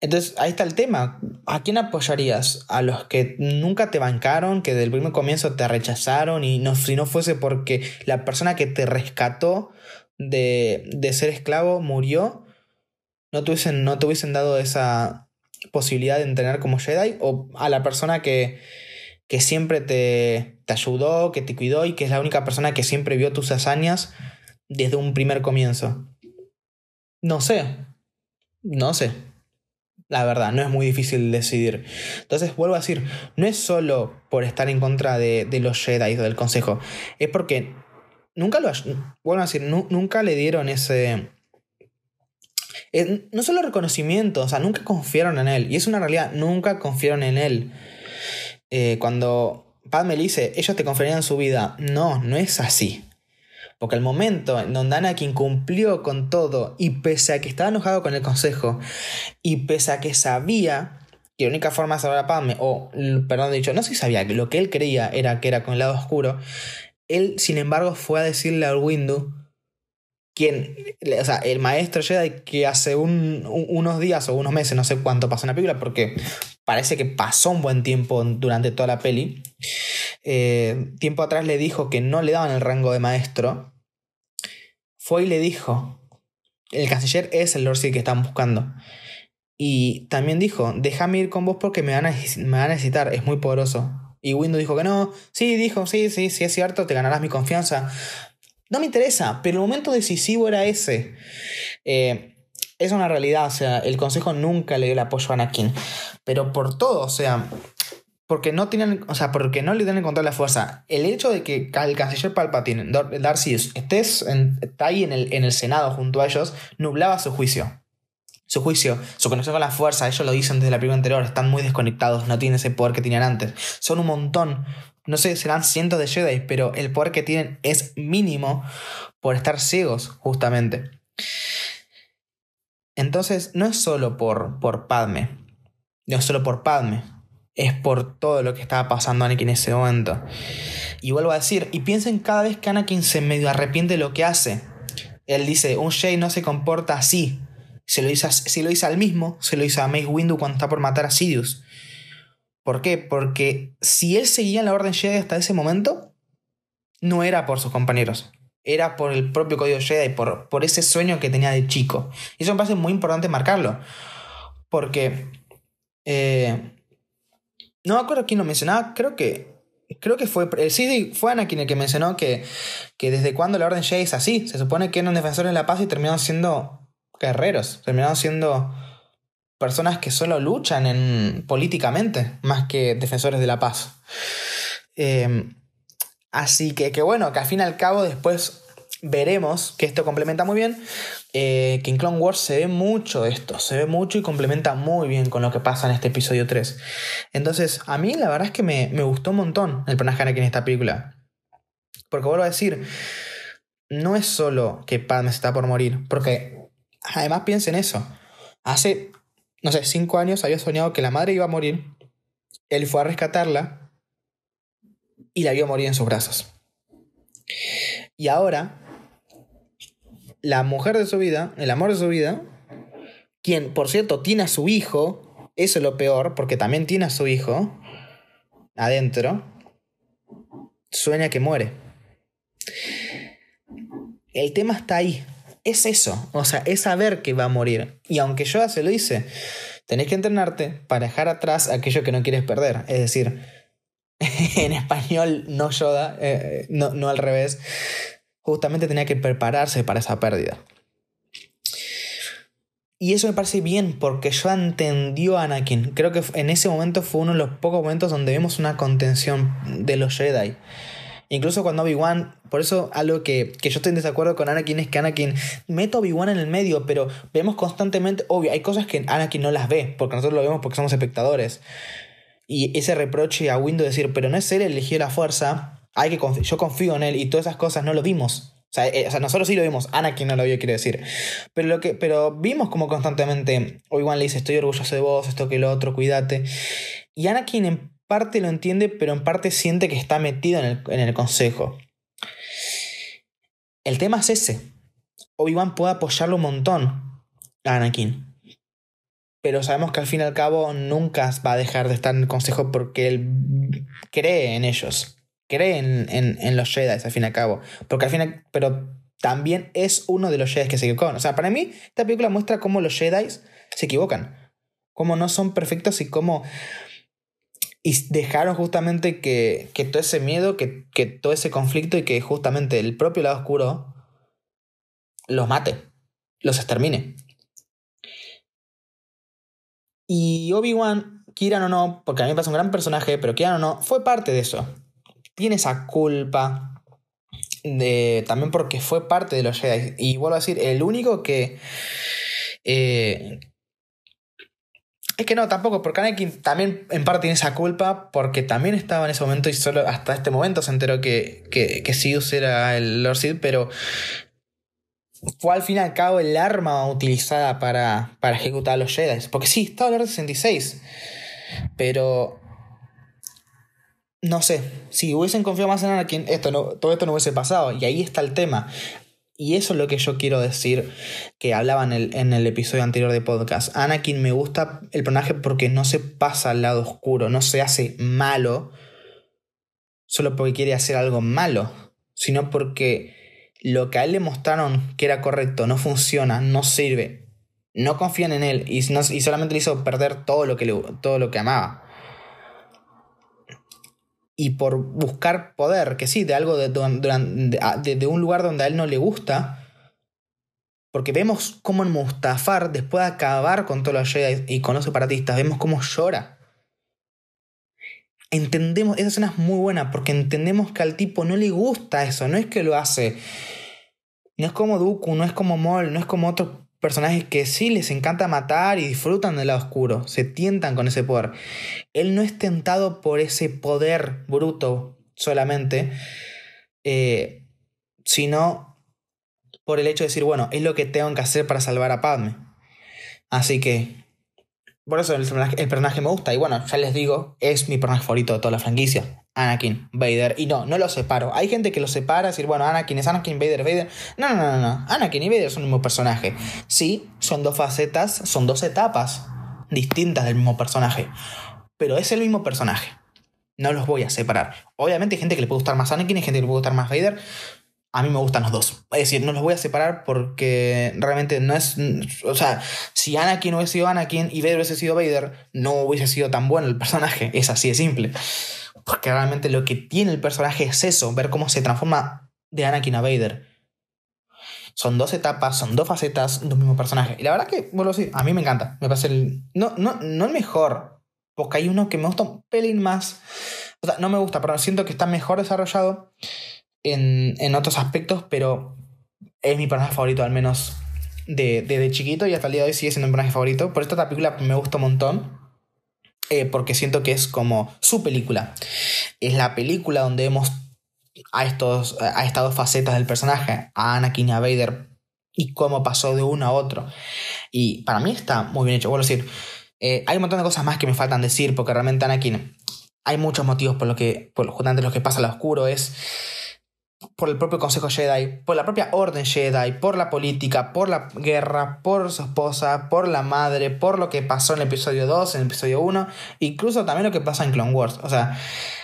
Entonces, ahí está el tema. ¿A quién apoyarías? ¿A los que nunca te bancaron, que del primer comienzo te rechazaron y no, si no fuese porque la persona que te rescató de, de ser esclavo murió? ¿No te, ¿No hubiesen dado esa posibilidad de entrenar como Jedi? ¿O a la persona que, que siempre te, te ayudó, que te cuidó y que es la única persona que siempre vio tus hazañas desde un primer comienzo. No sé, no sé. La verdad, no es muy difícil decidir. Entonces, vuelvo a decir, no es solo por estar en contra de, los Jedi o del Consejo, es porque nunca lo... Vuelvo a decir, nunca le dieron ese... no solo reconocimiento, o sea, nunca confiaron en él. Y es una realidad, nunca confiaron en él. Eh, cuando Padme le dice, ellos te confiarían su vida. No, no es así. Porque el momento en donde Anakin cumplió con todo y pese a que estaba enojado con el consejo y pese a que sabía que la única forma de salvar a Padme, o perdón, dicho, no sé si sabía que lo que él creía era que era con el lado oscuro, él sin embargo fue a decirle al Windu quien, o sea, el maestro Jedi que hace unos días o unos meses, no sé cuánto pasó en la película, porque parece que pasó un buen tiempo durante toda la peli, eh, tiempo atrás le dijo que no le daban el rango de maestro, fue y le dijo, el canciller es el Lord que están buscando. Y también dijo, déjame ir con vos porque me van, a, me van a necesitar, es muy poderoso. Y Windu dijo que no, sí, dijo, sí, sí, sí es cierto, te ganarás mi confianza. No me interesa, pero el momento decisivo era ese. Eh, es una realidad, o sea, el consejo nunca le dio el apoyo a Anakin, pero por todo, o sea, porque no tienen, o sea, porque no le dieron control la fuerza. El hecho de que el canciller Palpatine, Darcy, estés está ahí en el, en el Senado junto a ellos, nublaba su juicio. Su juicio, su conexión con la fuerza, ellos lo dicen desde la película anterior, están muy desconectados, no tienen ese poder que tenían antes. Son un montón, no sé, serán cientos de Jedi, pero el poder que tienen es mínimo por estar ciegos, justamente. Entonces, no es solo por, por Padme, no es solo por Padme, es por todo lo que estaba pasando Anakin en ese momento. Y vuelvo a decir, y piensen cada vez que Anakin se medio arrepiente de lo que hace. Él dice, un Jedi no se comporta así. Se lo hizo, si lo hizo al mismo, se lo hizo a Mace Windu cuando está por matar a Sidious. ¿Por qué? Porque si él seguía la Orden Jedi hasta ese momento, no era por sus compañeros. Era por el propio código Jedi, por, por ese sueño que tenía de chico. Y eso me parece muy importante marcarlo. Porque... Eh, no me acuerdo quién lo mencionaba, creo que... Creo que fue... Sí, fue Anakin el que mencionó que, que desde cuando la Orden Jedi es así. Se supone que eran defensores de la paz y terminaron siendo guerreros. Terminaron siendo personas que solo luchan en, políticamente más que defensores de la paz. Eh, así que, que bueno, que al fin y al cabo después veremos que esto complementa muy bien. Eh, que en Clone Wars se ve mucho esto, se ve mucho y complementa muy bien con lo que pasa en este episodio 3. Entonces, a mí la verdad es que me, gustó un montón el personaje Anakin en esta película. Porque vuelvo a decir, no es solo que Padme está por morir, porque además piensa en eso. Hace, no sé, cinco años había soñado que la madre iba a morir. Él fue a rescatarla y la vio morir en sus brazos. Y ahora, la mujer de su vida, el amor de su vida, quien por cierto tiene a su hijo, eso es lo peor, porque también tiene a su hijo adentro, sueña que muere. El tema está ahí. Es eso. O sea, es saber que va a morir. Y aunque yo se lo hice, tenés que entrenarte para dejar atrás aquello que no quieres perder. Es decir, en español no Yoda, eh, no, no al revés. Justamente tenía que prepararse para esa pérdida. Y eso me parece bien porque yo entendió a Anakin. Creo que en ese momento fue uno de los pocos momentos donde vemos una contención de los Jedi. Incluso cuando Obi-Wan, por eso algo que, que, yo estoy en desacuerdo con Anakin es que Anakin meto a Obi-Wan en el medio, pero vemos constantemente, obvio, hay cosas que Anakin no las ve, porque nosotros lo vemos porque somos espectadores. Y ese reproche a Windu decir, pero no es él el la fuerza, hay que yo confío en él y todas esas cosas no lo vimos. O sea, eh, o sea, nosotros sí lo vimos, Anakin no lo vio, quiere decir. Pero, lo que, pero vimos como constantemente Obi-Wan le dice, estoy orgulloso de vos, esto que lo otro, cuídate. Y Anakin parte lo entiende, pero en parte siente que está metido en el, en el consejo. El tema es ese. Obi-Wan puede apoyarlo un montón a Anakin. Pero sabemos que al fin y al cabo nunca va a dejar de estar en el consejo porque él cree en ellos. Cree en, en, los Jedi al fin y al cabo. Porque al fin pero también es uno de los Jedi que se equivocó. O sea, para mí, esta película muestra cómo los Jedi se equivocan. Cómo no son perfectos y cómo y dejaron justamente que, que todo ese miedo, que, que, todo ese conflicto y que justamente el propio lado oscuro los mate, los extermine. Y Obi-Wan, quieran o no, porque a mí me pasa un gran personaje, pero quieran o no, fue parte de eso. Tiene esa culpa de, también porque fue parte de los Jedi. Y vuelvo a decir, el único que... Eh, es que no, tampoco, porque Anakin también en parte tiene esa culpa, porque también estaba en ese momento y solo hasta este momento se enteró que, que, que Sidious era el Lord Sid, pero fue al fin y al cabo el arma utilizada para, para ejecutar a los Jedi. Porque sí, estaba el Lord 66, pero no sé, si hubiesen confiado más en Anakin, esto no, todo esto no hubiese pasado. Y ahí está el tema. Y eso es lo que yo quiero decir que hablaba en el, en el episodio anterior de podcast. Anakin me gusta el personaje porque no se pasa al lado oscuro, no se hace malo solo porque quiere hacer algo malo, sino porque lo que a él le mostraron que era correcto no funciona, no sirve, no confían en él y, y solamente le hizo perder todo lo que, le, todo lo que amaba y por buscar poder, que sí, de algo de, de, un lugar donde a él no le gusta. Porque vemos cómo en Mustafar, después de acabar con todos los Jedi y con los separatistas, vemos cómo llora. Entendemos, esa escena es muy buena porque entendemos que al tipo no le gusta eso, no es que lo hace. No es como Dooku, no es como Maul, no es como otro personajes que sí les encanta matar y disfrutan del lado oscuro, se tientan con ese poder. Él no es tentado por ese poder bruto solamente, eh, sino por el hecho de decir, bueno, es lo que tengo que hacer para salvar a Padme. Así que, por eso el el personaje me gusta. Y bueno, ya les digo, es mi personaje favorito de toda la franquicia. Anakin, Vader. Y no, no los separo. Hay gente que los separa, decir, bueno, Anakin es Anakin, Vader, Vader. No, no, no, no. Anakin y Vader son el mismo personaje. Sí, son dos facetas, son dos etapas distintas del mismo personaje. Pero es el mismo personaje. No los voy a separar. Obviamente hay gente que le puede gustar más Anakin, hay gente que le puede gustar más Vader. A mí me gustan los dos. Es decir, no los voy a separar porque realmente no es. O sea, si Anakin hubiese sido Anakin y Vader hubiese sido Vader, no hubiese sido tan bueno el personaje. Es así de simple. Porque realmente lo que tiene el personaje es eso, ver cómo se transforma de Anakin a Vader. Son dos etapas, son dos facetas de un mismo personaje. Y la verdad que, bueno, sí, a mí me encanta. Me parece el. No, no, no el mejor. Porque hay uno que me gusta un pelín más. O sea, no me gusta, pero siento que está mejor desarrollado en, en otros aspectos, pero es mi personaje favorito, al menos desde de, chiquito y hasta el día de hoy sigue siendo mi personaje favorito. Por esta película me gusta un montón. Eh, porque siento que es como su película. Es la película donde vemos a, estos, a estas dos facetas del personaje, a Anakin y a Vader, y cómo pasó de uno a otro. Y para mí está muy bien hecho. Vuelvo decir, eh, hay un montón de cosas más que me faltan decir porque realmente Anakin hay muchos motivos por lo que, por justamente lo que pasa al oscuro es por el propio Consejo Jedi, por la propia Orden Jedi, por la política, por la guerra, por su esposa, por la madre, por lo que pasó en el episodio 2, en el episodio 1, incluso también lo que pasa en Clone Wars. O sea,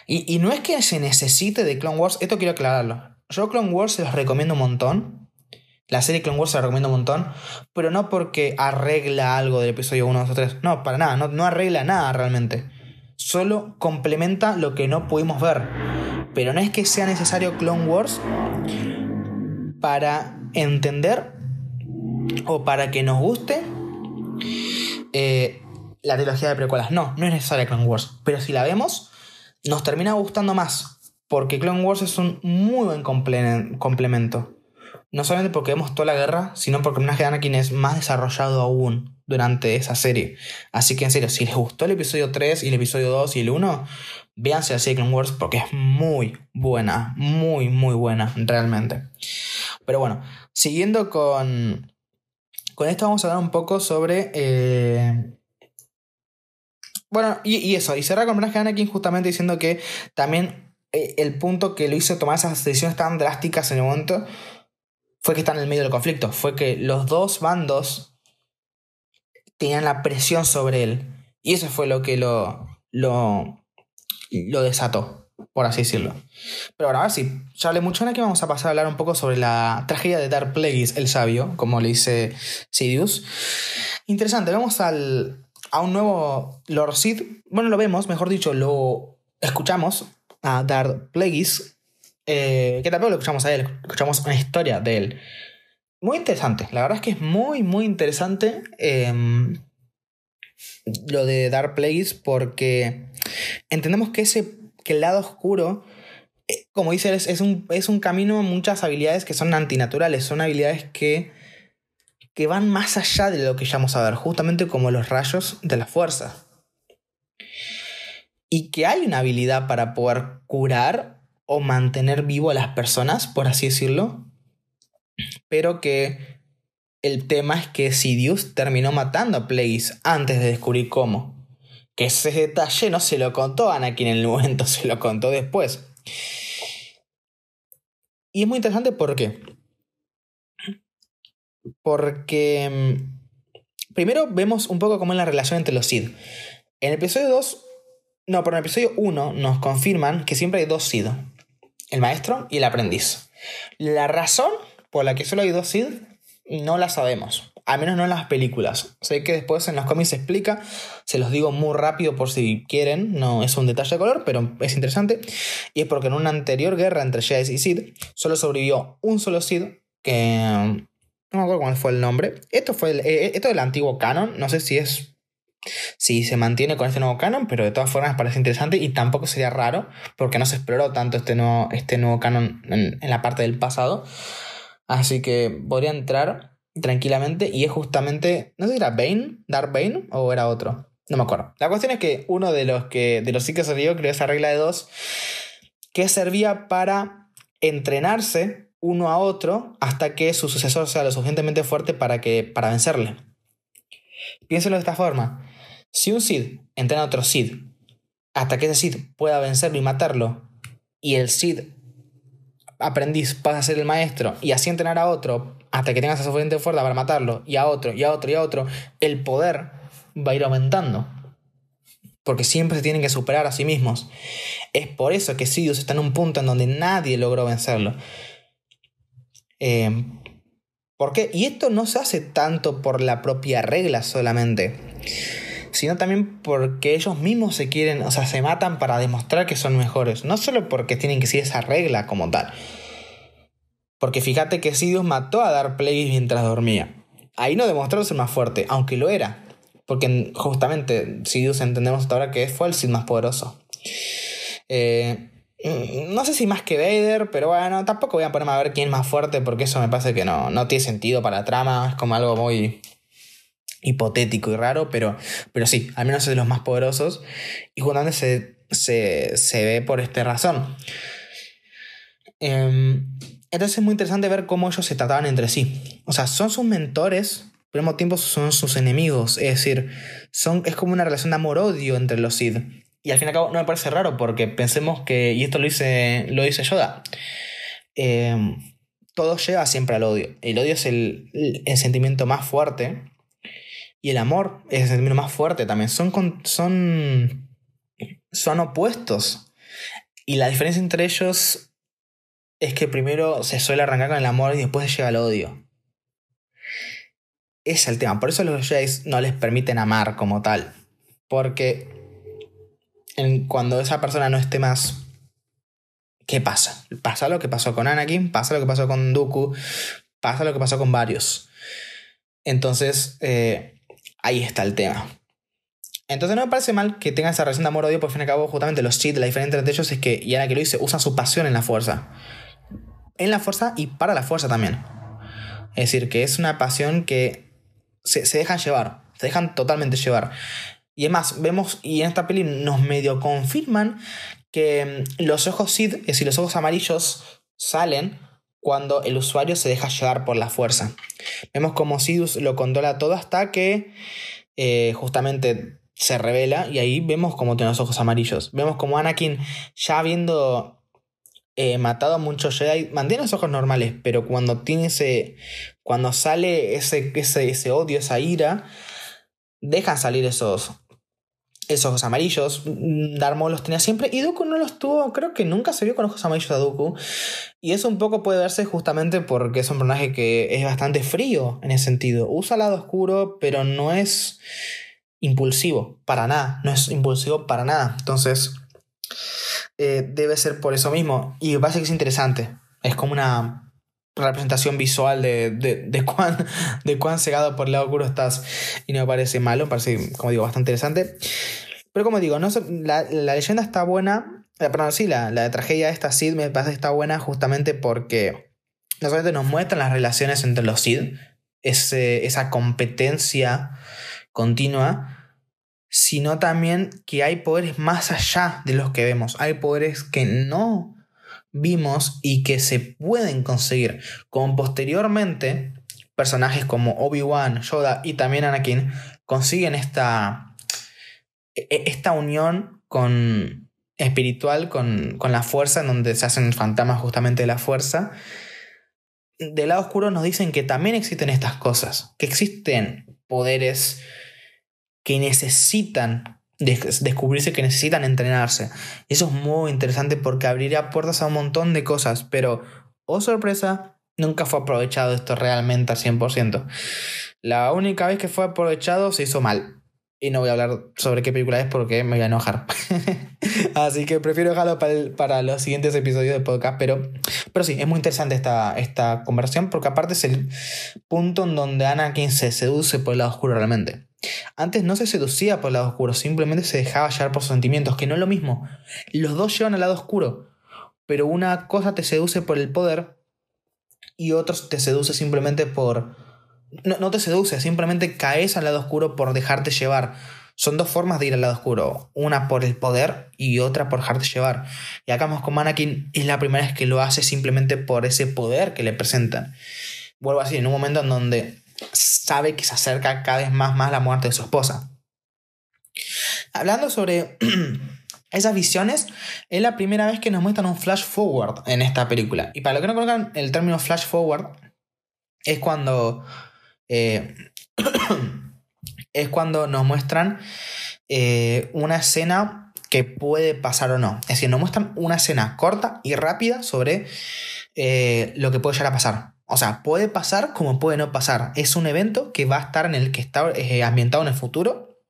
y, y no es que se necesite de Clone Wars, esto quiero aclararlo. Yo Clone Wars se los recomiendo un montón. La serie Clone Wars se la recomiendo un montón, pero no porque arregla algo del episodio 1, 2 o 3. No, para nada, no, no arregla nada realmente solo complementa lo que no pudimos ver. Pero no es que sea necesario Clone Wars para entender o para que nos guste eh, la trilogía de precuelas. No, no es necesaria Clone Wars. Pero si la vemos, nos termina gustando más. Porque Clone Wars es un muy buen complemento. No solamente porque vemos toda la guerra, sino porque el personaje de Anakin es más desarrollado aún durante esa serie. Así que en serio, si les gustó el episodio 3 y el episodio 2 y el 1, véanse la serie Wars porque es muy buena, muy, muy buena, realmente. Pero bueno, siguiendo con, con esto vamos a hablar un poco sobre... Eh, bueno, y, eso, y cerrar con de Anakin justamente diciendo que también eh, el punto que lo hizo tomar esas decisiones tan drásticas en el momento fue que está en el medio del conflicto. Fue que los dos bandos tenían la presión sobre él. Y eso fue lo que lo, lo, lo desató, por así decirlo. Pero ahora, sí, ya hablé mucho, ahora que vamos a pasar a hablar un poco sobre la tragedia de Dark Plagueis, el sabio, como le dice Sidious. Interesante, vemos al, a un nuevo Lord Sid. Bueno, lo vemos, mejor dicho, lo escuchamos a Dark Plagueis, eh, que tampoco lo escuchamos a él, escuchamos una historia de él. Muy interesante, la verdad es que es muy, muy interesante em, lo de Dark Place porque entendemos que ese que el lado oscuro, eh, como dice, es, un, es un camino, muchas habilidades que son antinaturales, son habilidades que, que van más allá de lo que ya vamos a ver, justamente como los rayos de la fuerza. Y que hay una habilidad para poder curar o mantener vivo a las personas, por así decirlo, pero que el tema es que Sidious terminó matando a Plagueis antes de descubrir cómo. Que ese detalle no se lo contó a Anakin en el momento, se lo contó después. Y es muy interesante porque. Porque. Mm, primero vemos un poco cómo es la relación entre los Sid. En el episodio 2. No, pero en el episodio 1 nos confirman que siempre hay dos Sid: el maestro y el aprendiz. La razón por la que solo hay dos Sid, no la sabemos. Al menos no en las películas. Sé que después en los cómics se explica. Se los digo muy rápido por si quieren. No es un detalle de color, pero es interesante. Y es porque en una anterior guerra entre Jedi y Sid solo sobrevivió un solo Sid que. No me acuerdo cuál fue el nombre. Esto fue el, eh, esto del antiguo canon. No sé si es si se mantiene con este nuevo canon, pero de todas formas parece interesante y tampoco sería raro porque no se exploró tanto este nuevo, este nuevo canon en la parte del pasado. Así que podría entrar tranquilamente y es justamente, no sé si era Bane, Dark Bane o era otro. No me acuerdo. La cuestión es que uno de los que de los sí que se dio creó esa regla de dos que servía para entrenarse uno a otro hasta que su sucesor sea lo suficientemente fuerte para que para vencerle. Piénselo de esta forma. Si un Sid entrena a otro Sid hasta que ese Sid pueda vencerlo y matarlo y el Sid aprendiz pasa a ser el maestro y así entrenar a otro hasta que tengas esa suficiente fuerza para matarlo y a otro y a otro y a otro, el poder va a ir aumentando. Porque siempre se tienen que superar a sí mismos. Es por eso que Sidious está en un punto en donde nadie logró vencerlo. Eh, ¿Por qué? Y esto no se hace tanto por la propia regla solamente, sino también porque ellos mismos se quieren, o sea, se matan para demostrar que son mejores. No solo porque tienen que seguir esa regla como tal. Porque fíjate que Sidious mató a Dark Plagueis mientras dormía. Ahí no demostró ser más fuerte, aunque lo era. Porque justamente Sidious entendemos hasta ahora que fue el Sith más poderoso. Eh, no sé si más que Vader, pero bueno, tampoco voy a ponerme a ver quién es más fuerte porque eso me parece que no, no tiene sentido para la trama. Es como algo muy hipotético y raro, pero, pero sí, al menos es de los más poderosos. Y justamente se, se, se ve por esta razón. Em, entonces es muy interesante ver cómo ellos se trataban entre sí. O sea, son sus mentores, pero al mismo tiempo son sus enemigos. Es decir, son, es como una relación de amor-odio entre los Sith. Y al fin y al cabo no me parece raro porque pensemos que, y esto lo dice, lo dice Yoda, eh, todo lleva siempre al odio. El odio es el, sentimiento más fuerte y el amor es el sentimiento más fuerte también. Son, son, son opuestos. Y la diferencia entre ellos es que primero se suele arrancar con el amor y después llega el odio. Ese es el tema. Por eso los Jedi no les permiten amar como tal. Porque cuando esa persona no esté más, ¿qué pasa? Pasa lo que pasó con Anakin, pasa lo que pasó con Dooku, pasa lo que pasó con varios. Entonces, eh, ahí está el tema. Entonces no me parece mal que tenga esa relación de amor-odio, por fin y al cabo, justamente los cheats, la diferencia entre ellos es que, y Anakin lo dice, usan su pasión en la fuerza. En la fuerza y para la fuerza también. Es decir, que es una pasión que se, dejan llevar, se dejan totalmente llevar. Y además, vemos, y en esta peli nos medio confirman que mm, los ojos Sid, es decir, los ojos amarillos, salen cuando el usuario se deja llevar por la fuerza. Vemos como Sidus lo controla todo hasta que eh, justamente se revela y ahí vemos como tiene los ojos amarillos. Vemos como Anakin ya habiendo eh, matado a muchos Jedi mantiene los ojos normales, pero cuando tiene ese, cuando sale ese, ese, ese odio, esa ira, dejan salir esos, esos ojos amarillos. Mm, Darmo los tenía siempre y Dooku no los tuvo, creo que nunca se vio con ojos amarillos a Dooku. Y eso un poco puede verse justamente porque es un personaje que es bastante frío en ese sentido. Usa lado oscuro, pero no es impulsivo, para nada. No es impulsivo para nada. Entonces, eh, debe ser por eso mismo. Y me parece que es interesante. Es como una representación visual de, de, cuán, de cuán cegado por el lado oscuro estás. Y no me parece malo, me parece, como digo, bastante interesante. Pero como digo, no, la, la leyenda está buena. Eh, perdón, sí, la, la tragedia esta Sid me parece que está buena justamente porque no solamente nos muestran las relaciones entre los Sid, ese, esa competencia continua, sino también que hay poderes más allá de los que vemos. Hay poderes que no vimos y que se pueden conseguir. Como posteriormente personajes como Obi-Wan, Yoda y también Anakin consiguen esta, e, e, esta unión con, espiritual con, con la fuerza, en donde se hacen fantasmas justamente de la fuerza. Del lado oscuro nos dicen que también existen estas cosas, que existen poderes que necesitan descubrirse que necesitan entrenarse. Eso es muy interesante porque abriría puertas a un montón de cosas, pero, oh sorpresa, nunca fue aprovechado esto realmente al 100%. La única vez que fue aprovechado se hizo mal. Y no voy a hablar sobre qué película es porque me voy a enojar. Así que prefiero dejarlo para, los siguientes episodios del podcast. Pero, pero sí, es muy interesante esta, esta conversación porque aparte es el punto en donde Anakin se seduce por el lado oscuro realmente. Antes no se seducía por el lado oscuro, simplemente se dejaba llevar por sus sentimientos, que no es lo mismo. Los dos llevan al lado oscuro, pero una cosa te seduce por el poder y otro te seduce simplemente por... No, no te seduce, simplemente caes al lado oscuro por dejarte llevar. Son dos formas de ir al lado oscuro, una por el poder y otra por dejarte llevar. Y acá con Anakin es la primera vez que lo hace simplemente por ese poder que le presentan. Vuelvo así, en un momento en donde sabe que se acerca cada vez más, más la muerte de su esposa. Hablando sobre esas visiones, es la primera vez que nos muestran un flash forward en esta película. Y para los que no conozcan el término flash forward, es cuando. Eh, es cuando nos muestran eh, una escena que puede pasar o no. Es decir, nos muestran una escena corta y rápida sobre eh, lo que puede llegar a pasar. O sea, puede pasar como puede no pasar. Es un evento que va a estar en el que está eh, ambientado en el futuro.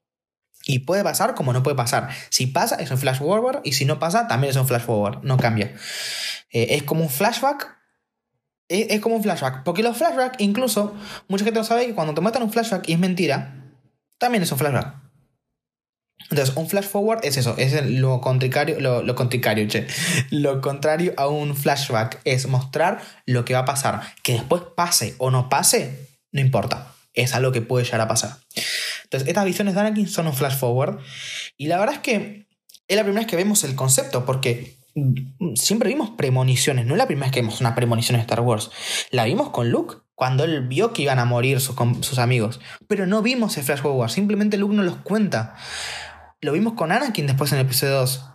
Y puede pasar como no puede pasar. Si pasa, es un flash forward. Y si no pasa, también es un flash forward. No cambia. Eh, es como un flashback. Es, como un flashback. Porque los flashbacks, incluso, mucha gente no sabe que cuando te muestran un flashback y es mentira, también es un flashback. Entonces, un flash forward es eso, es lo contrario, lo, lo contrario, che. Lo contrario a un flashback es mostrar lo que va a pasar. Que después pase o no pase, no importa. Es algo que puede llegar a pasar. Entonces, estas visiones de Anakin son un flash forward. Y la verdad es que es la primera vez que vemos el concepto, porque siempre vimos premoniciones. No es la primera vez que vimos una premonición en Star Wars. La vimos con Luke cuando él vio que iban a morir sus, sus amigos. Pero no vimos el Flash Forward. Simplemente Luke no los cuenta. Lo vimos con Anakin después en el episodio 2.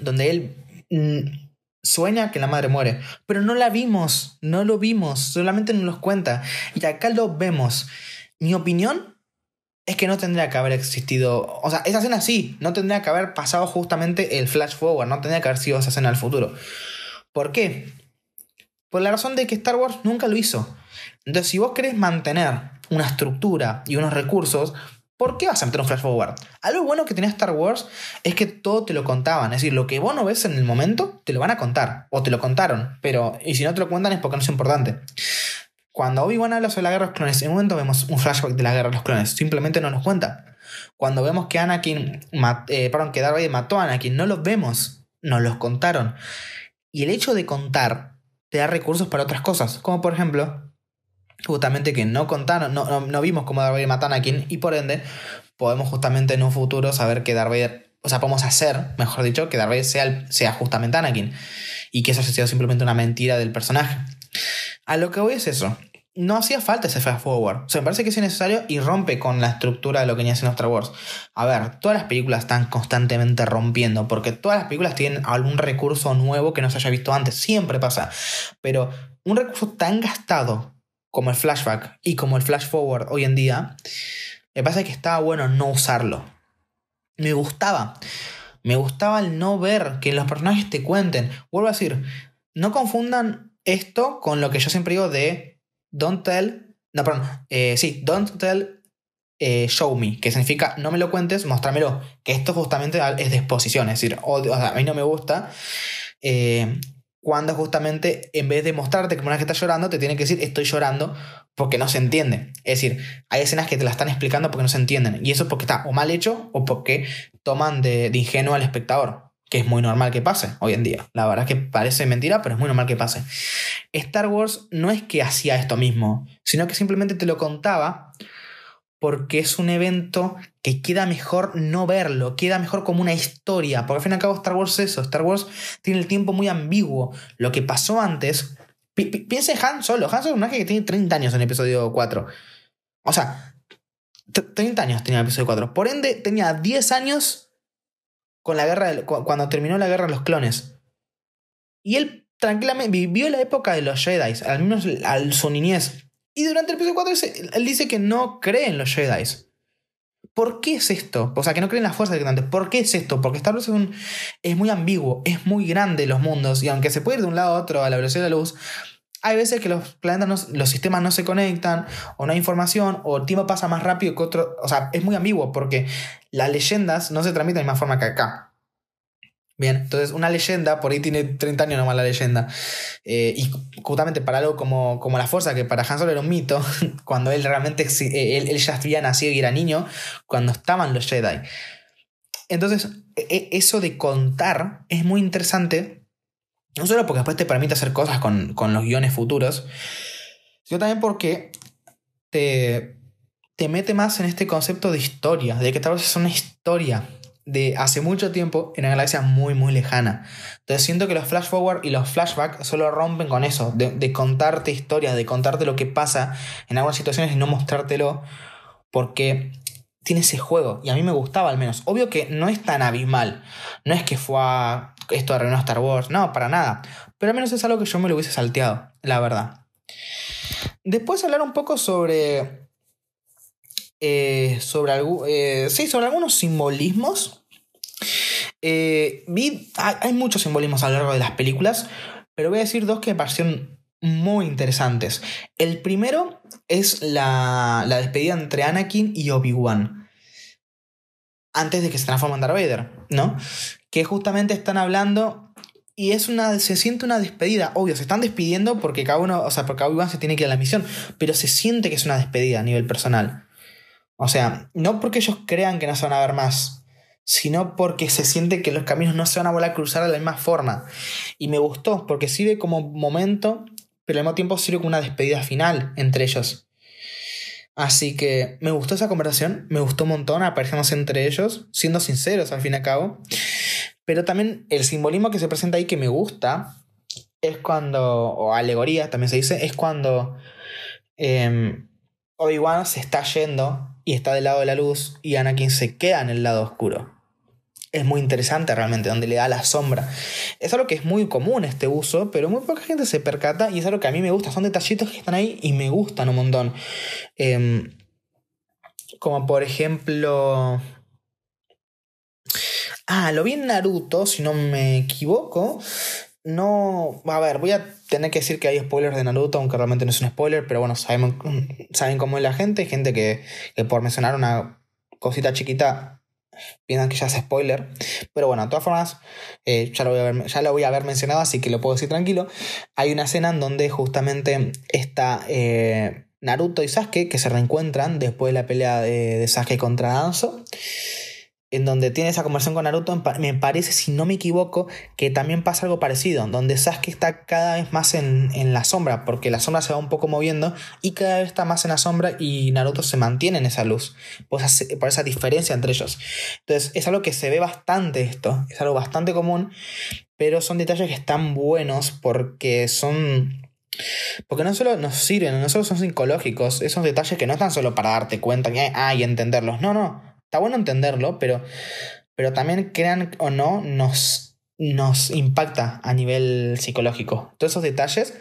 Donde él mm, sueña que la madre muere. Pero no la vimos. No lo vimos. Solamente nos los cuenta. Y acá lo vemos. Mi opinión es que no tendría que haber existido. O sea, esa escena sí, no tendría que haber pasado justamente el flash forward, no tendría que haber sido esa escena al futuro. ¿Por qué? Por la razón de que Star Wars nunca lo hizo. Entonces, si vos querés mantener una estructura y unos recursos, ¿por qué vas a meter un flash forward? Algo bueno que tenía Star Wars es que todo te lo contaban. Es decir, lo que vos no ves en el momento, te lo van a contar. O te lo contaron. Pero, y si no te lo cuentan es porque no es importante. Cuando Obi-Wan habla sobre la guerra de los clones, en un momento vemos un flashback de la guerra de los clones, simplemente no nos cuenta. Cuando vemos que Anakin, eh, perdón, que Darth mató a Anakin, no los vemos, nos los contaron. Y el hecho de contar te da recursos para otras cosas, como por ejemplo, justamente que no contaron, no, no, vimos cómo Darth Vader mató a Anakin y por ende podemos justamente en un futuro saber que Darth o sea, podemos hacer, mejor dicho, que Darth sea, sea justamente Anakin y que eso haya sido simplemente una mentira del personaje. A lo que voy es eso. No hacía falta ese fast forward. O sea, me parece que es innecesario y rompe con la estructura de lo que venía haciendo Star Wars. A ver, todas las películas están constantemente rompiendo, porque todas las películas tienen algún recurso nuevo que no se haya visto antes. Siempre pasa. Pero un recurso tan gastado como el flashback y como el flash forward hoy en día, me parece que estaba bueno no usarlo. Me gustaba. Me gustaba el no ver que los personajes te cuenten. Vuelvo a decir, no confundan esto con lo que yo siempre digo de don't tell, no, perdón, eh, sí, don't tell, eh, show me, que significa no me lo cuentes, mostrámelo, que esto justamente es de exposición, es decir, a mí no me gusta. Eh, cuando justamente en vez de mostrarte como una que está llorando, te tiene que decir estoy llorando porque no se entiende. Es decir, hay escenas que te la están explicando porque no se entienden. Y eso es porque está o mal hecho o porque toman de, de ingenuo al espectador que es muy normal que pase hoy en día. La verdad es que parece mentira, pero es muy normal que pase. Star Wars no es que hacía esto mismo, sino que simplemente te lo contaba porque es un evento que queda mejor no verlo, queda mejor como una historia, porque al fin y al cabo Star Wars es eso, Star Wars tiene el tiempo muy ambiguo, lo que pasó antes, piense en Han Solo, Han Solo es un personaje que tiene 30 años en el episodio 4, o sea, 30 años tenía el episodio 4, por ende tenía 10 años con la guerra cuando terminó la guerra de los clones. Y él tranquilamente vivió la época de los Jedi, al menos al su niñez. Y durante el episodio 4 él dice que no cree en los Jedi. ¿Por qué es esto? O sea, que no cree en las fuerzas directamente. ¿Por qué es esto? Porque Star Wars es, es muy ambiguo, es muy grande los mundos, y aunque se puede ir de un lado a otro a la velocidad de la luz, hay veces que los planetas, los sistemas no se conectan, o no hay información, o el tiempo pasa más rápido que otro. O sea, es muy ambiguo porque las leyendas no se transmiten de la misma forma que acá. Bien, entonces una leyenda, por ahí tiene 30 años nomás la leyenda. Eh, y justamente para algo como, como la fuerza, que para Han Solo era un mito, cuando él realmente, eh, él, él ya había nacido y era niño, cuando estaban los Jedi. Entonces, e, e, eso de contar es muy interesante no solo porque después te permite hacer cosas con, los guiones futuros, sino también porque te, te mete más en este concepto de historia, de que tal vez es una historia de hace mucho tiempo en una galaxia muy muy lejana. Entonces siento que los flash forward y los flashbacks solo rompen con eso, de, contarte historias, de contarte lo que pasa en algunas situaciones y no mostrártelo porque tiene ese juego y a mí me gustaba al menos. Obvio que no es tan abismal, no es que fue a esto arruinó Star Wars. No, para nada. Pero al menos es algo que yo me lo hubiese salteado, la verdad. Después hablar un poco sobre. Eh, sobre, eh, sí, sobre algunos simbolismos. Eh, vi, hay, muchos simbolismos a lo largo de las películas, pero voy a decir dos que me parecieron muy interesantes. El primero es la, la despedida entre Anakin y Obi-Wan. Antes de que se transforme en Darth Vader, ¿no? que justamente están hablando y es una, se siente una despedida. Obvio, se están despidiendo porque cada uno, o sea, porque uno se tiene que ir a la misión, pero se siente que es una despedida a nivel personal. O sea, no porque ellos crean que no se van a ver más, sino porque se siente que los caminos no se van a volver a cruzar de la misma forma. Y me gustó, porque sirve como momento, pero al mismo tiempo sirve como una despedida final entre ellos. Así que me gustó esa conversación, me gustó un montón, aparecemos entre ellos, siendo sinceros al fin y al cabo. Pero también el simbolismo que se presenta ahí que me gusta es cuando, o alegoría también se dice, es cuando eh, Obi-Wan se está yendo y está del lado de la luz y Anakin se queda en el lado oscuro. Es muy interesante realmente, donde le da la sombra. Es algo que es muy común este uso, pero muy poca gente se percata y es algo que a mí me gusta. Son detallitos que están ahí y me gustan un montón. Em, como por ejemplo... Ah, lo vi en Naruto, si no me equivoco. No, a ver, voy a tener que decir que hay spoilers de Naruto, aunque realmente no es un spoiler, pero bueno, sabemos, saben cómo es la gente, gente que, por mencionar una cosita chiquita piensan que ya es spoiler, pero bueno, de todas formas, eh, ya, lo voy a haber, ya lo voy a haber mencionado, así que lo puedo decir tranquilo. Hay una escena en donde justamente está eh, Naruto y Sasuke que se reencuentran después de la pelea de, de Sasuke contra Danzo en donde tiene esa conversación con Naruto, me parece, si no me equivoco, que también pasa algo parecido, donde Sasuke está cada vez más en, la sombra, porque la sombra se va un poco moviendo y cada vez está más en la sombra y Naruto se mantiene en esa luz, por esa, por esa diferencia entre ellos. Entonces es algo que se ve bastante esto, es algo bastante común, pero son detalles que están buenos porque son porque no solo nos sirven, no solo son psicológicos, esos detalles que no están solo para darte cuenta ah, y entenderlos, no, no, Está bueno entenderlo, pero, pero también, crean o no, nos, nos impacta a nivel psicológico. Todos esos detalles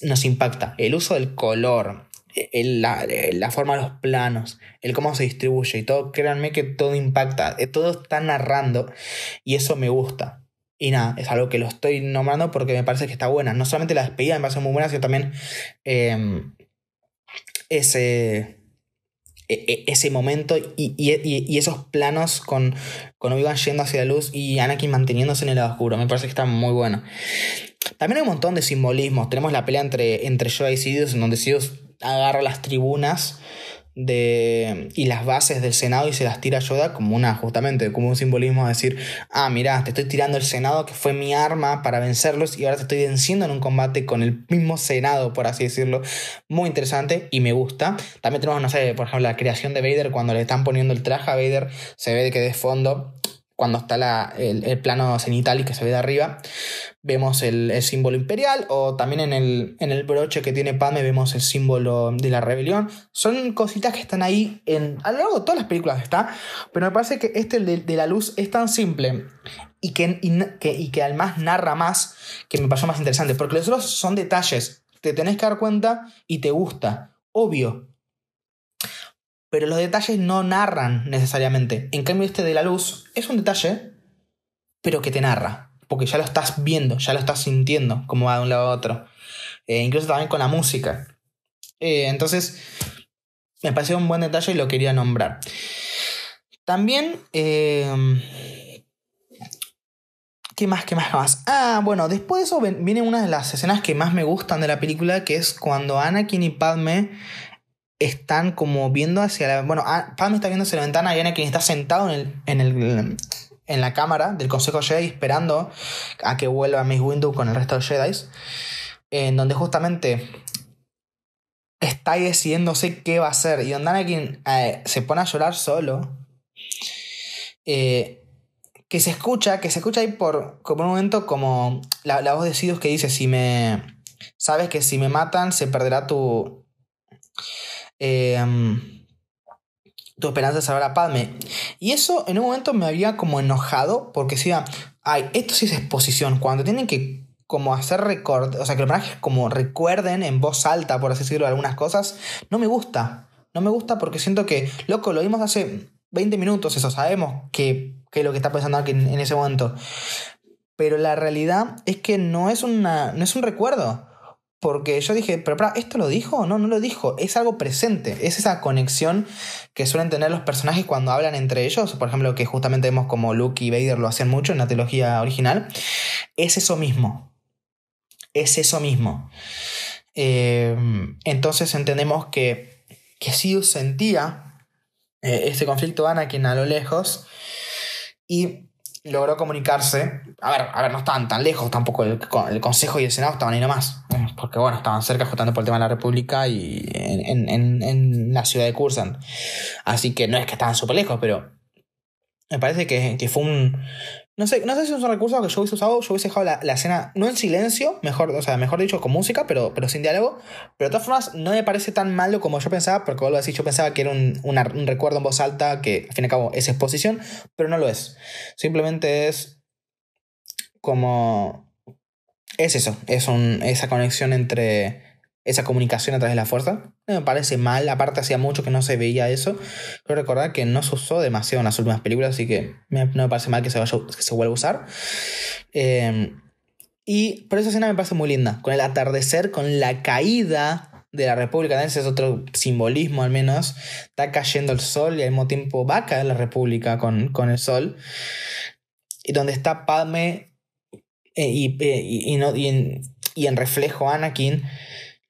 nos impacta. El uso del color, la, la, forma de los planos, el cómo se distribuye y todo, créanme que todo impacta, eh, todo está narrando y eso me gusta. Y nada, es algo que lo estoy nombrando porque me parece que está buena. No solamente la despedida me parece muy buena, sino también em, ese, ese momento y, esos planos con, con Obi-Wan yendo hacia la luz y Anakin manteniéndose en el oscuro. Me parece que está muy bueno. También hay un montón de simbolismos. Tenemos la pelea entre, entre y Sidious, en donde Sidious agarra las tribunas de, y las bases del Senado y se las tira Yoda como una, justamente, como un simbolismo de decir, ah, mira, te estoy tirando el Senado que fue mi arma para vencerlos y ahora te estoy venciendo en un combate con el mismo Senado, por así decirlo. Muy interesante y me gusta. También tenemos, no sé, por ejemplo, la creación de Vader cuando le están poniendo el traje a Vader, se ve que de fondo cuando está la, el, plano cenital y que se ve de arriba, vemos el, símbolo imperial o también en el, en el, broche que tiene Padme vemos el símbolo de la rebelión. Son cositas que están ahí en, a lo largo de todas las películas está, pero me parece que este de, de la luz es tan simple y que, que, y que además narra más que me pasó más interesante, porque los otros son detalles, te tenés que dar cuenta y te gusta, obvio, pero los detalles no narran necesariamente. En cambio, este de la luz es un detalle, pero que te narra, porque ya lo estás viendo, ya lo estás sintiendo, como va de un lado a otro. Eh, incluso también con la música. Eh, entonces, me pareció un buen detalle y lo quería nombrar. También... Eh, ¿Qué más? ¿Qué más? ¿Qué más? Ah, bueno, después de eso viene una de las escenas que más me gustan de la película, que es cuando Anakin y Padme están como viendo hacia la... Bueno, ah, Padme está viendo hacia la ventana y Anakin está sentado en, el, en, el, en la cámara del Consejo Jedi esperando a que vuelva Miss Windu con el resto de Jedi. En donde justamente está decidiéndose qué va a hacer. Y donde Anakin eh, se pone a llorar solo. Eh, que se escucha, que se escucha ahí por, como un momento como la, la voz de Sidious que dice, si me... Sabes que si me matan se perderá tu, Em, tu esperanza de salvar a Padme. Y eso en un momento me había como enojado porque decía, ay, esto sí es exposición. Cuando tienen que como hacer record, o sea, que los personajes como recuerden en voz alta, por así decirlo, algunas cosas, no me gusta. No me gusta porque siento que, loco, lo vimos hace 20 minutos, eso, sabemos que, es lo que está pensando aquí en, en, ese momento. Pero la realidad es que no es, una, no es un recuerdo. Porque yo dije, pero ¿esto lo dijo? No, no lo dijo. Es algo presente. Es esa conexión que suelen tener los personajes cuando hablan entre ellos. Por ejemplo, que justamente vemos como Luke y Vader lo hacen mucho en la trilogía original. Es eso mismo. Es eso mismo. Eh, entonces entendemos que, que Sidious sentía eh, este conflicto Anakin a lo lejos. Y logró comunicarse. A ver, a ver, no estaban tan lejos tampoco. El, el Consejo y el Senado estaban ahí nomás. Porque bueno, estaban cerca justamente por el tema de la República y en, en, en la ciudad de Cursan. Así que no es que estaban súper lejos, pero me parece que, que, fue un, No sé, no sé si es un recurso que yo hubiese usado. Yo hubiese dejado la, la, escena, no en silencio, mejor, o sea, mejor dicho, con música, pero, pero sin diálogo. Pero de todas formas, no me parece tan malo como yo pensaba, porque vuelvo a decir, yo pensaba que era un, un recuerdo en voz alta, que al fin y al cabo es exposición, pero no lo es. Simplemente es como. Es eso, es un, esa conexión entre esa comunicación a través de la fuerza. No me parece mal, aparte hacía mucho que no se veía eso. Quiero recordar que no se usó demasiado en las últimas películas, así que no me parece mal que se, vaya, que se vuelva a usar. Eh, y por esa escena me parece muy linda, con el atardecer, con la caída de la República, ese es otro simbolismo al menos, está cayendo el sol y al mismo tiempo va a caer la República con, con el sol, y donde está Padme eh, y, eh, y, y, no, y, en, y en reflejo Anakin,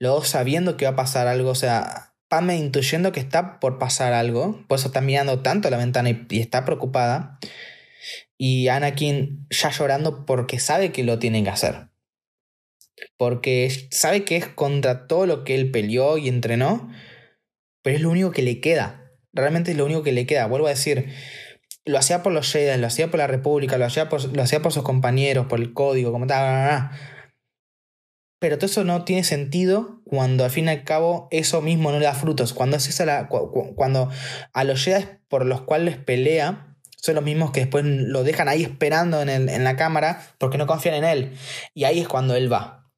luego sabiendo que va a pasar algo, o sea, Padme intuyendo que está por pasar algo, por eso está mirando tanto la ventana y, está preocupada, y Anakin ya llorando porque sabe que lo tienen que hacer. Porque sabe que es contra todo lo que él peleó y entrenó, pero es lo único que le queda. Realmente es lo único que le queda. Vuelvo a decir, lo hacía por los Jedi, lo hacía por la República, lo hacía por, lo hacía por sus compañeros, por el código, como tal. Pero todo eso no tiene sentido cuando al fin y al cabo eso mismo no le da frutos. Cuando, es esa la, cuando a los Jedi por los cuales pelea son los mismos que después lo dejan ahí esperando en, el, en la cámara porque no confían en él. Y ahí es cuando él va.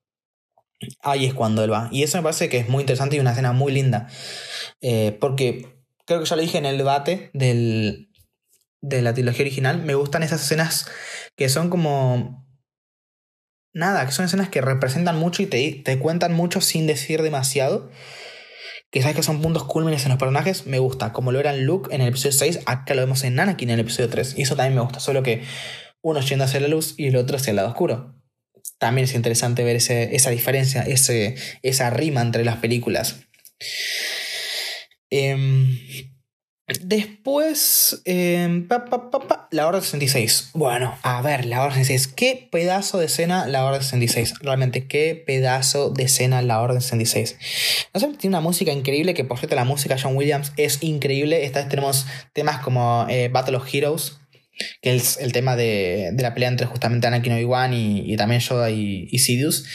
Ahí es cuando él va. Y eso me parece que es muy interesante y una escena muy linda. Eh, porque creo que ya lo dije en el debate del, de la trilogía original. Me gustan esas escenas que son como nada, que son escenas que representan mucho y te, te cuentan mucho sin decir demasiado. Que sabes que son puntos cúlmines en los personajes, me gusta. Como lo era en Luke en el episodio 6, acá lo vemos en Anakin en el episodio 3. Y eso también me gusta, solo que uno yendo hacia la luz y el otro hacia el lado oscuro. También es interesante ver ese, esa diferencia, ese, esa rima entre las películas. Eh, Después, eh, pa, pa, pa, la Orden 66. Bueno, a ver, la Orden 66. ¿Qué pedazo de escena la Orden 66? Realmente, qué pedazo de escena la Orden 66. No sé, tiene una música increíble, que por cierto la música de John Williams es increíble. Esta vez tenemos temas como eh, Battle of Heroes, que es el tema de, de la pelea entre justamente Anakin Obi-Wan y, también Yoda y, y Sidious.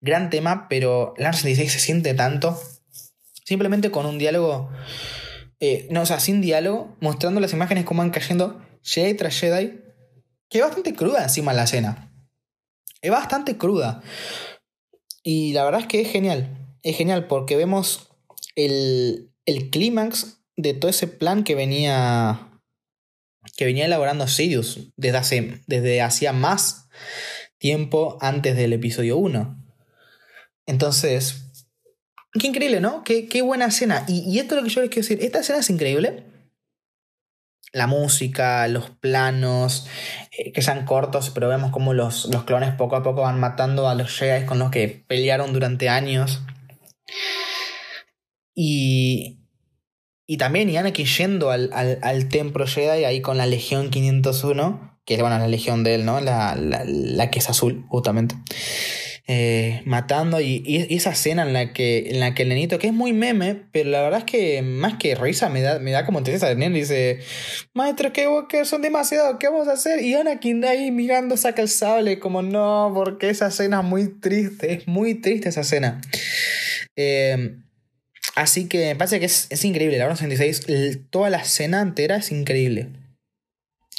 Gran tema, pero la Orden 66 se siente tanto. Simplemente con un diálogo eh, no, o sea, sin diálogo, mostrando las imágenes como van cayendo Jedi tras Jedi, que es bastante cruda encima la escena. Es bastante cruda. Y la verdad es que es genial. Es genial porque vemos el, el clímax de todo ese plan que venía que venía elaborando Sidious desde, hace, desde hacía más tiempo antes del episodio 1. Entonces, Qué increíble, ¿no? Qué, qué buena escena. Y, esto es lo que yo les quiero decir. Esta escena es increíble. La música, los planos, eh, que sean cortos, pero vemos cómo los, los, clones poco a poco van matando a los Jedi con los que pelearon durante años. Y, y también Anakin yendo al, al, al, templo Jedi ahí con la Legión 501, que es bueno, la Legión de él, ¿no? La, la, la que es azul, justamente. Eh, matando y, esa escena en la que en la que el nenito que es muy meme pero la verdad es que más que risa me da, me da como tristeza. El nene dice maestro que, son demasiados ¿qué vamos a hacer? y Anakin ahí mirando saca el sable como no porque esa escena es muy triste es muy triste esa escena eh, así que me parece que es, es increíble la hora 66 toda la escena entera es increíble.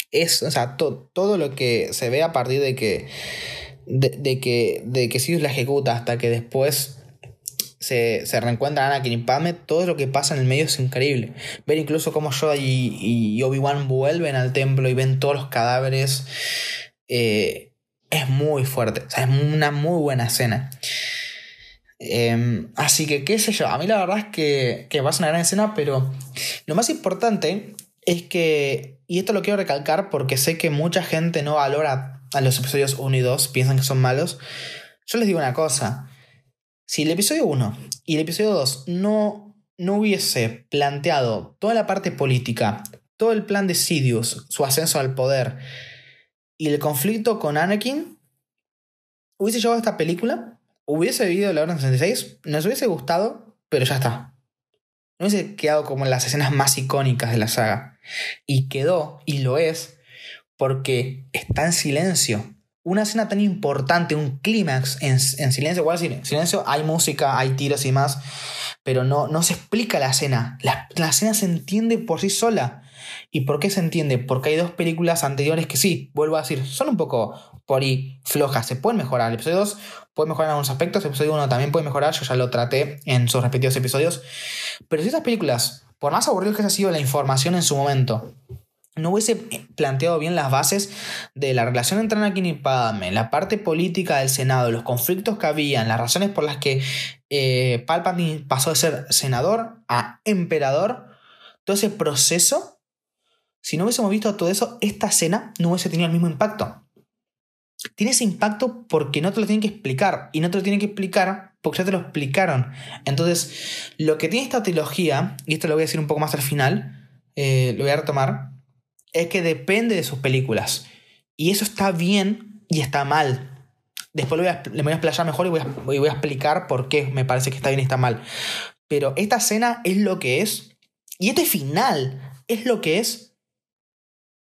Es o sea to, todo lo que se ve a partir de que de, que, de que la ejecuta hasta que después se, se reencuentran Anakin y Padme, todo lo que pasa en el medio es increíble. Ver incluso cómo Yoda y, y Obi-Wan vuelven al templo y ven todos los cadáveres eh, es muy fuerte. Es una muy buena escena. Eh, así que, qué sé yo, a mí la verdad es que, que va a ser una gran escena, pero lo más importante es que, y esto lo quiero recalcar porque sé que mucha gente no valora a los episodios 1 y 2 piensan que son malos, yo les digo una cosa. Si el episodio 1 y el episodio 2 no, no hubiese planteado toda la parte política, todo el plan de Sidious, su ascenso al poder y el conflicto con Anakin, hubiese llevado esta película, hubiese vivido la Orden 66, nos hubiese gustado, pero ya está. No hubiese quedado como en las escenas más icónicas de la saga. Y quedó, y lo es, porque está en silencio. Una escena tan importante, un clímax en, silencio, igual en silencio hay música, hay tiros y más, pero no, no se explica la escena. La, la escena se entiende por sí sola. ¿Y por qué se entiende? Porque hay dos películas anteriores que sí, vuelvo a decir, son un poco por ahí flojas, se pueden mejorar. El episodio 2 puede mejorar en algunos aspectos, el episodio 1 también puede mejorar, yo ya lo traté en sus respectivos episodios. Pero si esas películas, por más aburrido que haya sido la información en su momento, no hubiese planteado bien las bases de la relación entre Anakin y Padme, la parte política del Senado, los conflictos que habían, las razones por las que eh, Palpatine pasó de ser senador a emperador, todo ese proceso, si no hubiésemos visto todo eso, esta escena no hubiese tenido el mismo impacto. Tiene ese impacto porque no te lo tienen que explicar, y no te lo tienen que explicar porque ya te lo explicaron. Entonces, lo que tiene esta trilogía, y esto lo voy a decir un poco más al final, eh, lo voy a retomar, es que depende de sus películas. Y eso está bien y está mal. Después voy a, le voy a explayar mejor y voy a, voy a explicar por qué me parece que está bien y está mal. Pero esta escena es lo que es. Y este final es lo que es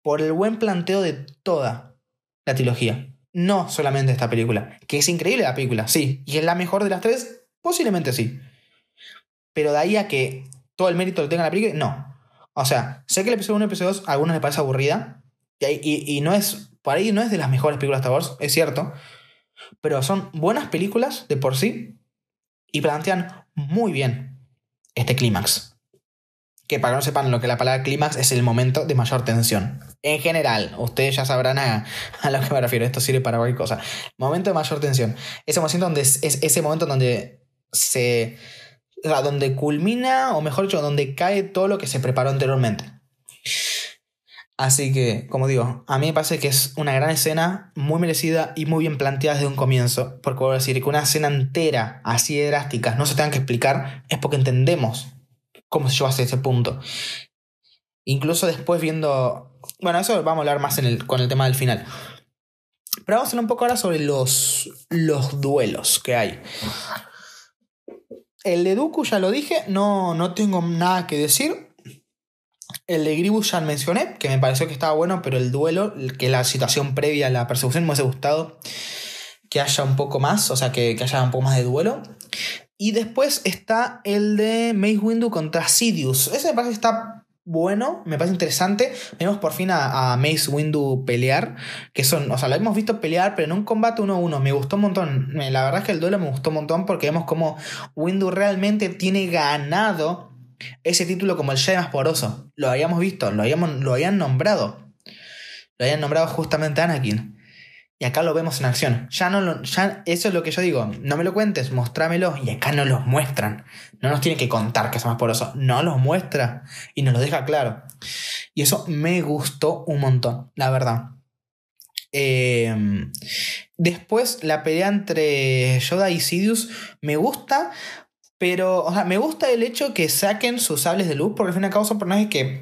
por el buen planteo de toda la trilogía. No solamente esta película. Que es increíble la película, sí. Y es la mejor de las tres, posiblemente sí. Pero de ahí a que todo el mérito lo tenga la película, no. O sea, sé que el episodio 1 y el episodio 2 a algunos les parece aburrida. Y, y, no es. Por ahí no es de las mejores películas de Star es cierto. Pero son buenas películas de por sí. Y plantean muy bien este clímax. Que para que no sepan lo que la palabra clímax es el momento de mayor tensión. En general, ustedes ya sabrán a, a, lo que me refiero. Esto sirve para cualquier cosa. Momento de mayor tensión. Ese momento donde es ese momento donde se donde culmina, o mejor dicho, donde cae todo lo que se preparó anteriormente. Así que, como digo, a mí me parece que es una gran escena, muy merecida y muy bien planteada desde un comienzo. Porque voy decir que una escena entera, así de drástica, no se tenga que explicar, es porque entendemos cómo se llevó hasta ese punto. Incluso después viendo. Bueno, eso vamos a hablar más con el tema del final. Pero vamos a hablar un poco ahora sobre los, los duelos que hay. El de Dooku ya lo dije, no, no tengo nada que decir. El de Gribus ya mencioné, que me pareció que estaba bueno, pero el duelo, que la situación previa a la persecución, me hubiese gustado que haya un poco más, o sea, que, que haya un poco más de duelo. Y después está el de Mace Windu contra Sidious. Ese me parece que está bueno, me parece interesante. Vemos por fin a, Mace Windu pelear, que son, o sea, lo hemos visto pelear, pero en un combate uno a uno. Me gustó un montón. La verdad es que el duelo me gustó un montón porque vemos como Windu realmente tiene ganado ese título como el Jedi más poroso. Lo habíamos visto, lo, habíamos, lo habían nombrado. Lo habían nombrado justamente Anakin. Y acá lo vemos en acción. Ya no ya eso es lo que yo digo. No me lo cuentes, mostrámelo. Y acá no los muestran. No nos tiene que contar que es más poroso. No los muestra. Y nos lo deja claro. Y eso me gustó un montón, la verdad. Em, después, la pelea entre Yoda y Sidious me gusta. Pero, o sea, me gusta el hecho que saquen sus sables de luz. Porque al fin y al cabo son personajes que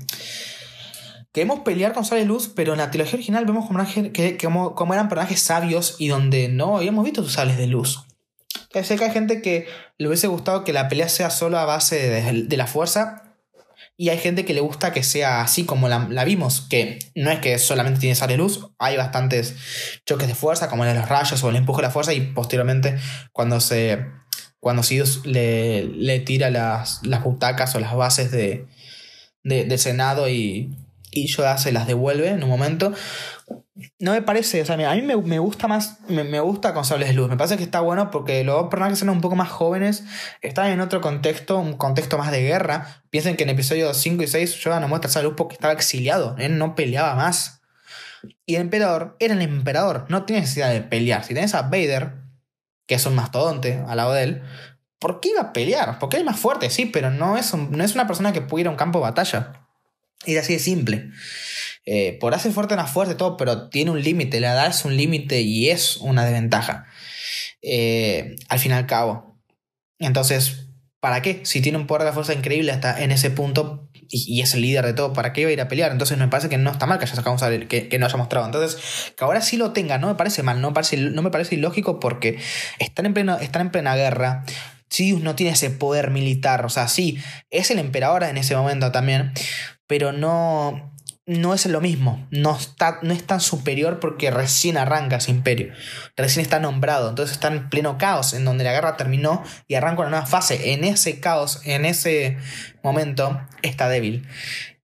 Queremos pelear con Sable Luz, pero en la trilogía original vemos como, eran personajes sabios y donde no habíamos visto sus sables de luz. Sé que hay gente que le hubiese gustado que la pelea sea solo a base de, la fuerza. Y hay gente que le gusta que sea así como la, vimos, que no es que solamente tiene sable luz, hay bastantes choques de fuerza, como en los rayos o el empuje de la fuerza, y posteriormente cuando se. cuando Sidious le, le tira las, las butacas o las bases de, del Senado y, y Yoda se las devuelve en un momento. No me parece, o sea, a mí me, gusta más, me, gusta con sables de luz. Me parece que está bueno porque los personajes son un poco más jóvenes, están en otro contexto, un contexto más de guerra. Piensen que en episodios 5 y 6 Yoda no muestra sable luz porque estaba exiliado, él no peleaba más. Y el emperador era el emperador, no tiene necesidad de pelear. Si tenés a Vader, que es un mastodonte al lado de él, ¿por qué iba a pelear? Porque es más fuerte, sí, pero no es, no es una persona que pudiera a un campo de batalla. Y así de simple. Eh, por hacer fuerte una fuerza y todo, pero tiene un límite, la edad es un límite y es una desventaja. Eh, al fin y al cabo. Entonces, ¿para qué? Si tiene un poder de fuerza increíble hasta en ese punto y, es el líder de todo, ¿para qué iba a ir a pelear? Entonces me parece que no está mal que haya sacado que, no haya mostrado. Entonces, que ahora sí lo tenga, no me parece mal, no me parece, no me parece ilógico porque están en, están en plena guerra. Sidious no tiene ese poder militar, o sea, sí, es el emperador en ese momento también, pero no, no es lo mismo. No, está, no es tan superior porque recién arranca ese imperio. Recién está nombrado. Entonces está en pleno caos, en donde la guerra terminó y arranca una nueva fase. En ese caos, en ese momento, está débil.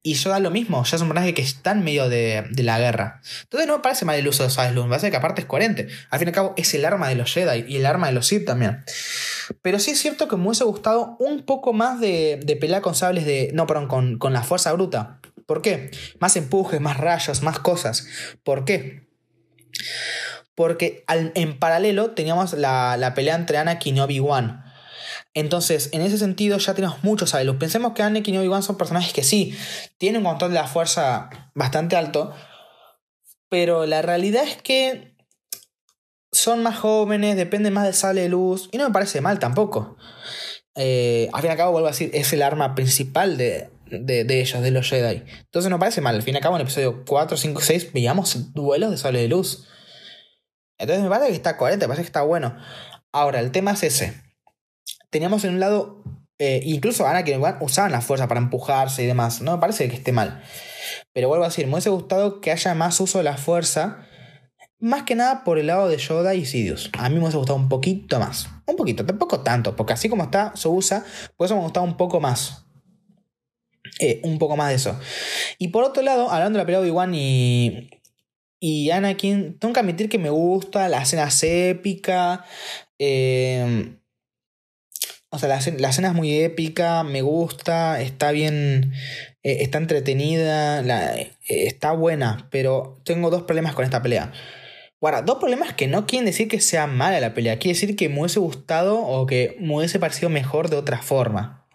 Y da lo mismo, ya es un personaje que está en medio de, la guerra. Entonces no me parece mal el uso de Sailor me parece que aparte es coherente. Al fin y al cabo es el arma de los Jedi y el arma de los Sith también. Pero sí es cierto que me hubiese gustado un poco más de, de pelea con sables de... No, perdón, con, con la fuerza bruta. ¿Por qué? Más empujes, más rayos, más cosas. ¿Por qué? Porque en paralelo teníamos la, pelea entre Anakin y Obi-Wan. Entonces, en ese sentido ya tenemos muchos sabelos. Pensemos que Anakin y Obi-Wan son personajes que sí, tienen un control de la fuerza bastante alto, pero la realidad es que son más jóvenes, dependen más del sable de luz, y no me parece mal tampoco. Eh, al fin y al cabo, vuelvo a decir, es el arma principal de, de, ellos, de los Jedi. Entonces no parece mal. Al fin y al cabo, en el episodio 4, 5, 6 veíamos duelos de sable de luz. Entonces me parece que está coherente, me parece que está bueno. Ahora, el tema es ese. Teníamos en un lado, eh, incluso Anakin y usaban la fuerza para empujarse y demás. No me parece que esté mal. Pero vuelvo a decir, me hubiese gustado que haya más uso de la fuerza. Más que nada por el lado de Yoda y Sidious. A mí me hubiese gustado un poquito más. Un poquito, tampoco tanto, porque así como está, se usa, por eso me gustado un poco más. Eh, un poco más de eso. Y por otro lado, hablando de la pelea de Obi-Wan y, y Anakin, tengo que admitir que me gusta la escena épica. Eh, o sea, la, escena es muy épica, me gusta, está bien, eh, está entretenida, está buena, pero tengo dos problemas con esta pelea. Ahora, dos problemas que no quieren decir que sea mala la pelea, quiere decir que me hubiese gustado o que me hubiese parecido mejor de otra forma.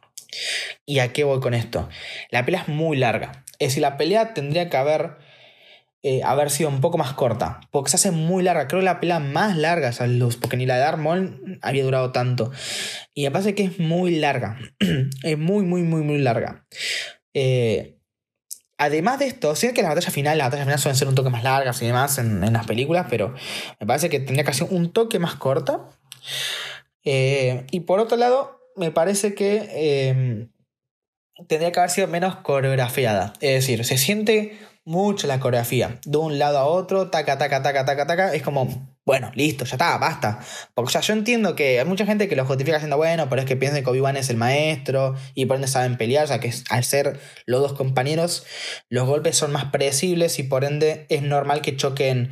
¿Y a qué voy con esto? La pelea es muy larga. Es decir, la pelea tendría que haber, eh, haber sido un poco más corta. Porque se hace muy larga. Creo que la pelea más larga es luz. Porque ni la de Darth había durado tanto. Y me parece que es muy larga. es muy, muy, muy, muy larga. Eh, además de esto, sí que las batallas finales, las batallas finales suelen ser un toque más largas y demás en, las películas, pero me parece que tendría que ser un toque más corta. Eh, y por otro lado, me parece que em, tendría que haber sido menos coreografiada. Es decir, se siente mucho la coreografía. De un lado a otro, taca, taca, taca, taca, taca. Es como, bueno, listo, ya está, basta. Porque, o sea, yo entiendo que hay mucha gente que lo justifica siendo bueno, pero es que piensan que Obi-Wan es el maestro y por ende saben pelear. O sea, que al ser los dos compañeros, los golpes son más predecibles y por ende es normal que choquen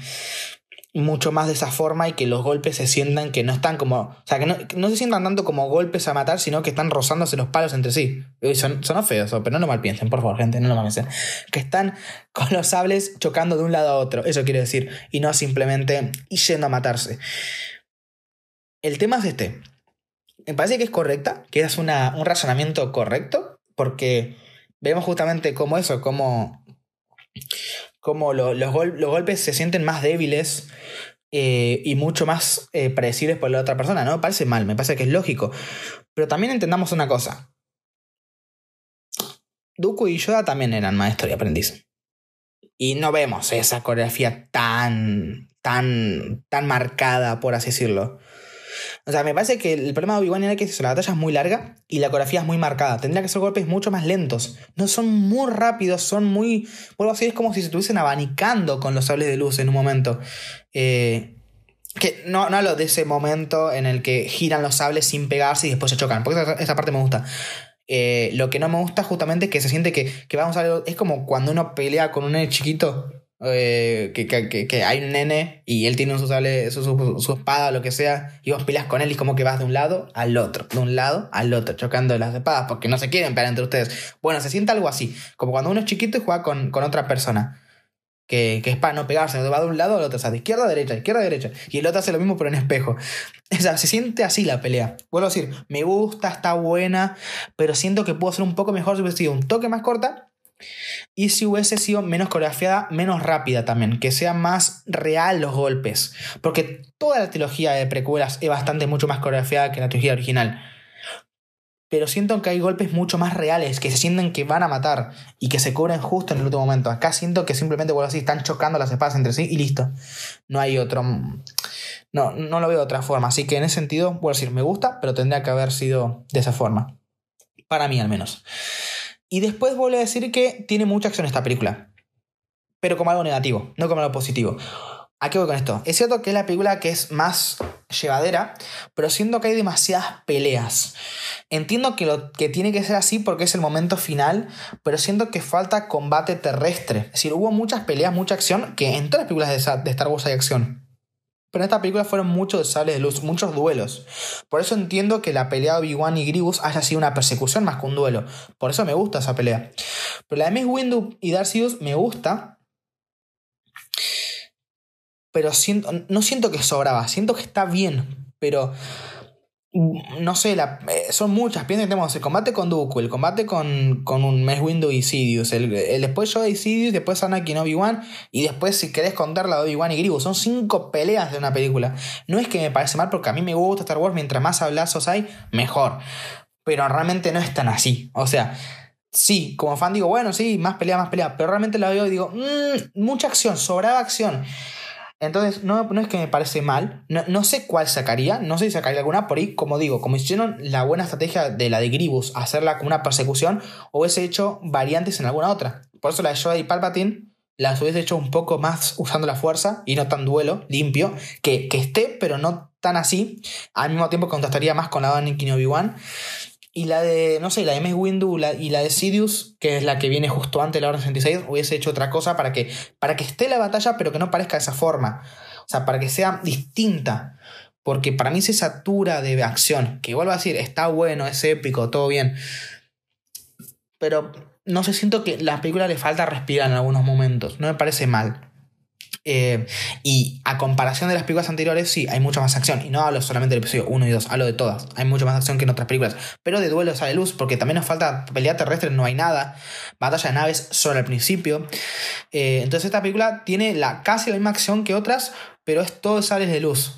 mucho más de esa forma y que los golpes se sientan que no están como. O sea, que no, se sientan tanto como golpes a matar, sino que están rozándose los palos entre sí. Son, son feos, pero no lo mal piensen, por favor, gente, no lo mal piensen. Que están con los sables chocando de un lado a otro, eso quiere decir. Y no simplemente yendo a matarse. El tema es este. Me parece que es correcta, que es una, un razonamiento correcto, porque vemos justamente cómo eso, cómo como los, los, golpes se sienten más débiles eh, y mucho más eh, predecibles por la otra persona, ¿no? Me parece mal, me parece que es lógico. Pero también entendamos una cosa. Dooku y Yoda también eran maestro y aprendiz. Y no vemos esa coreografía tan, tan, tan marcada, por así decirlo. O sea, me parece que el problema de Obi-Wan era que la batalla es muy larga y la coreografía es muy marcada. Tendría que ser golpes mucho más lentos. No son muy rápidos, son muy. Vuelvo a es como si se estuviesen abanicando con los sables de luz en un momento. Eh, que no, no hablo de ese momento en el que giran los sables sin pegarse y después se chocan. Porque esa, parte me gusta. Eh, lo que no me gusta justamente es que se siente que, que vamos a ver. Es como cuando uno pelea con un nene chiquito eh, que, hay un nene y él tiene su, sable, su, espada o lo que sea, y vos peleas con él y como que vas de un lado al otro, de un lado al otro, chocando las espadas, porque no se quieren pelear entre ustedes. Bueno, se siente algo así, como cuando uno es chiquito y juega con, otra persona. Que, es para no pegarse, va de un lado al otro, o sea, de izquierda a derecha, izquierda a derecha. Y el otro hace lo mismo, pero en espejo. O sea, se siente así la pelea. Vuelvo a decir, me gusta, está buena, pero siento que puedo ser un poco mejor si hubiese sido un toque más corta y si hubiese sido menos coreografiada, menos rápida también, que sea más real los golpes. Porque toda la trilogía de precuelas es bastante mucho más coreografiada que la trilogía original. Pero siento que hay golpes mucho más reales, que se sienten que van a matar y que se cubren justo en el último momento. Acá siento que simplemente, bueno, así, están chocando las espadas entre sí y listo. No hay otro. No, no lo veo de otra forma. Así que en ese sentido, a decir, me gusta, pero tendría que haber sido de esa forma. Para mí al menos. Y después vuelve a decir que tiene mucha acción esta película. pero como algo negativo, no como algo positivo. ¿A qué voy con esto? Es cierto que es la película que es más llevadera, pero siento que hay demasiadas peleas. Entiendo que, lo, que tiene que ser así porque es el momento final, pero siento que falta combate terrestre. Es decir, hubo muchas peleas, mucha acción, que en todas las películas de Star Wars hay acción. Pero en esta película fueron muchos sables de luz, muchos duelos. Por eso entiendo que la pelea de Obi-Wan y Grievous haya sido una persecución más que un duelo. Por eso me gusta esa pelea. Pero la de Miss Windu y Darth Sidious me gusta, pero siento, no siento que sobraba, siento que está bien, pero no sé, eh, son muchas. Piensen que tenemos el combate con Dooku, el combate con, con un Mes Windu y Sidious, el, después yo y Sidious, después Anakin Obi-Wan, y después, si querés contar la de Obi-Wan y Grievous. Son cinco peleas de una película. No es que me parece mal, porque a mí me gusta Star Wars, mientras más hablazos hay, mejor. Pero realmente no es tan así. O sea, sí, como fan digo, bueno, sí, más pelea, más pelea. Pero realmente la veo y digo, mmm, mucha acción, sobraba acción. Entonces, no, no es que me parece mal, no, sé cuál sacaría, no sé si sacaría alguna, por ahí, como digo, como hicieron la buena estrategia de la de Gribus, hacerla como una persecución, hubiese hecho variantes en alguna otra. Por eso la de Yoda y Palpatine las hubiese hecho un poco más usando la fuerza y no tan duelo, limpio, que, que esté, pero no tan así, al mismo tiempo contrastaría más con la de Anakin y Obi-Wan. Y la de, no sé, la de Mace Windu y la de Sidious, que es la que viene justo antes de la Orden 66, hubiese hecho otra cosa para que, para que esté la batalla, pero que no parezca de esa forma. O sea, para que sea distinta. Porque para mí se satura de acción. Que vuelvo a decir, está bueno, es épico, todo bien. Pero no sé, siento que la película le falta respirar en algunos momentos. No me parece mal. Eh, y a comparación de las películas anteriores, sí, hay mucha más acción. Y no hablo solamente del episodio 1 y 2, hablo de todas. Hay mucha más acción que en otras películas. Pero de duelos a de luz, porque también nos falta pelea terrestre, no hay nada. Batalla de naves solo al principio. Eh, entonces esta película tiene la, casi la misma acción que otras, pero es todo sales de luz.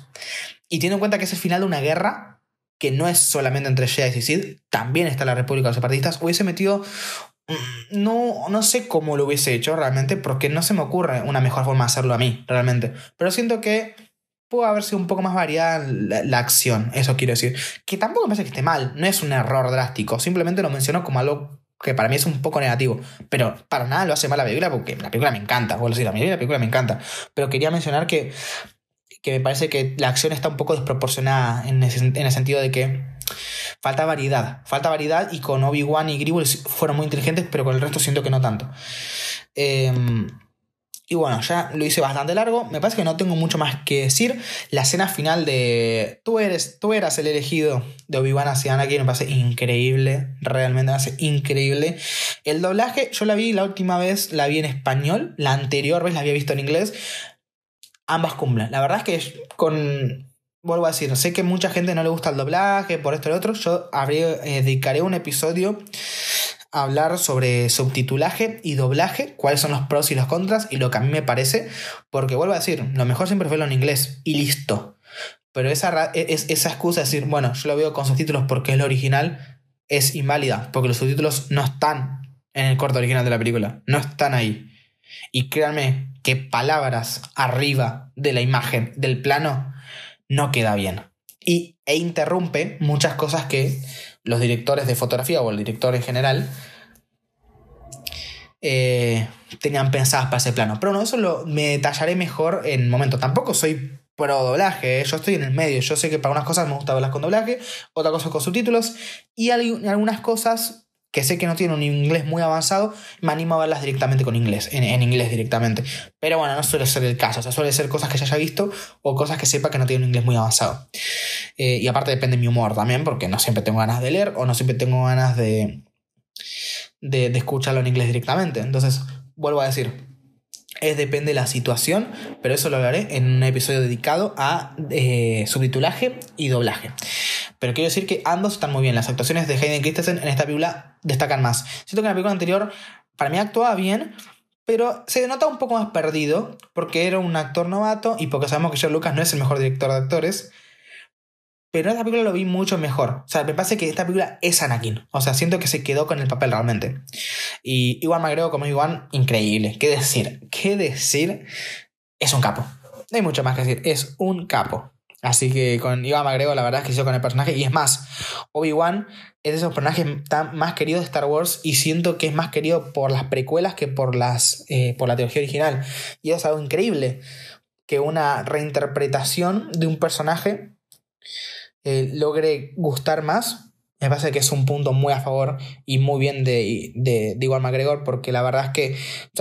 Y teniendo en cuenta que es el final de una guerra, que no es solamente entre Jedi y Sith, también está la República de los Separatistas, hubiese metido no, no sé cómo lo hubiese hecho realmente, porque no se me ocurre una mejor forma de hacerlo a mí, realmente. Pero siento que pudo haber sido un poco más variada la, acción, eso quiero decir. Que tampoco me parece que esté mal, no es un error drástico, simplemente lo menciono como algo que para mí es un poco negativo. Pero para nada lo hace mal la película, porque la película me encanta, vuelvo a decir, a mí la película me encanta. Pero quería mencionar que, que me parece que la acción está un poco desproporcionada en, en el sentido de que falta variedad, falta variedad y con Obi-Wan y Grievous fueron muy inteligentes, pero con el resto siento que no tanto. Em, y bueno, ya lo hice bastante largo. Me parece que no tengo mucho más que decir. La escena final de tú eres, tú eras el elegido de Obi-Wan hacia Anakin me parece increíble. Realmente me parece increíble. El doblaje, yo la vi la última vez, la vi en español. La anterior vez la había visto en inglés. Ambas cumplen. La verdad es que con vuelvo a decir, sé que mucha gente no le gusta el doblaje, por esto y lo otro. Yo eh, dedicaré un episodio a hablar sobre subtitulaje y doblaje, cuáles son los pros y los contras y lo que a mí me parece, porque vuelvo a decir, lo mejor siempre fue lo en inglés y listo. Pero esa, e, es, esa excusa de decir, bueno, yo lo veo con subtítulos porque es lo original, es inválida, porque los subtítulos no están en el corte original de la película, no están ahí. Y créanme que palabras arriba de la imagen, del plano, no queda bien. Y, e interrumpe muchas cosas que los directores de fotografía o el director en general eh, tenían pensadas para ese plano. Pero no, eso lo, me detallaré mejor en momento. Tampoco soy pro doblaje, ¿eh? yo estoy en el medio. Yo sé que para unas cosas me gusta verlas con doblaje, otra cosa con subtítulos, y algunas cosas que sé que no tiene un inglés muy avanzado, me animo a verlas directamente con inglés, en, inglés directamente. Pero bueno, no suele ser el caso, o sea, suele ser cosas que ya haya visto o cosas que sepa que no tienen un inglés muy avanzado. Eh, y aparte depende de mi humor también, porque no siempre tengo ganas de leer o no siempre tengo ganas de, de, escucharlo en inglés directamente. Entonces, vuelvo a decir, es depende de la situación, pero eso lo hablaré en un episodio dedicado a eh, subtitulaje y doblaje. Pero quiero decir que ambos están muy bien. Las actuaciones de Hayden Christensen en esta película destacan más. Siento que en la película anterior, para mí actuaba bien, pero se nota un poco más perdido, porque era un actor novato y porque sabemos que George Lucas no es el mejor director de actores. Pero esta película lo vi mucho mejor. O sea, me parece que esta película es Anakin. O sea, siento que se quedó con el papel realmente. Y Iwan McGregor como Iwan, increíble. ¿Qué decir? ¿Qué decir? Es un capo. No hay mucho más que decir. Es un capo. Así que con Iwan McGregor la verdad es que hizo con el personaje. Y es más, Obi-Wan es de esos personajes tan más queridos de Star Wars y siento que es más querido por las precuelas que por, las, eh, por la teología original. Y es algo increíble que una reinterpretación de un personaje eh, logre gustar más me parece que es un punto muy a favor y muy bien de, de, de Iwan McGregor, porque la verdad es que,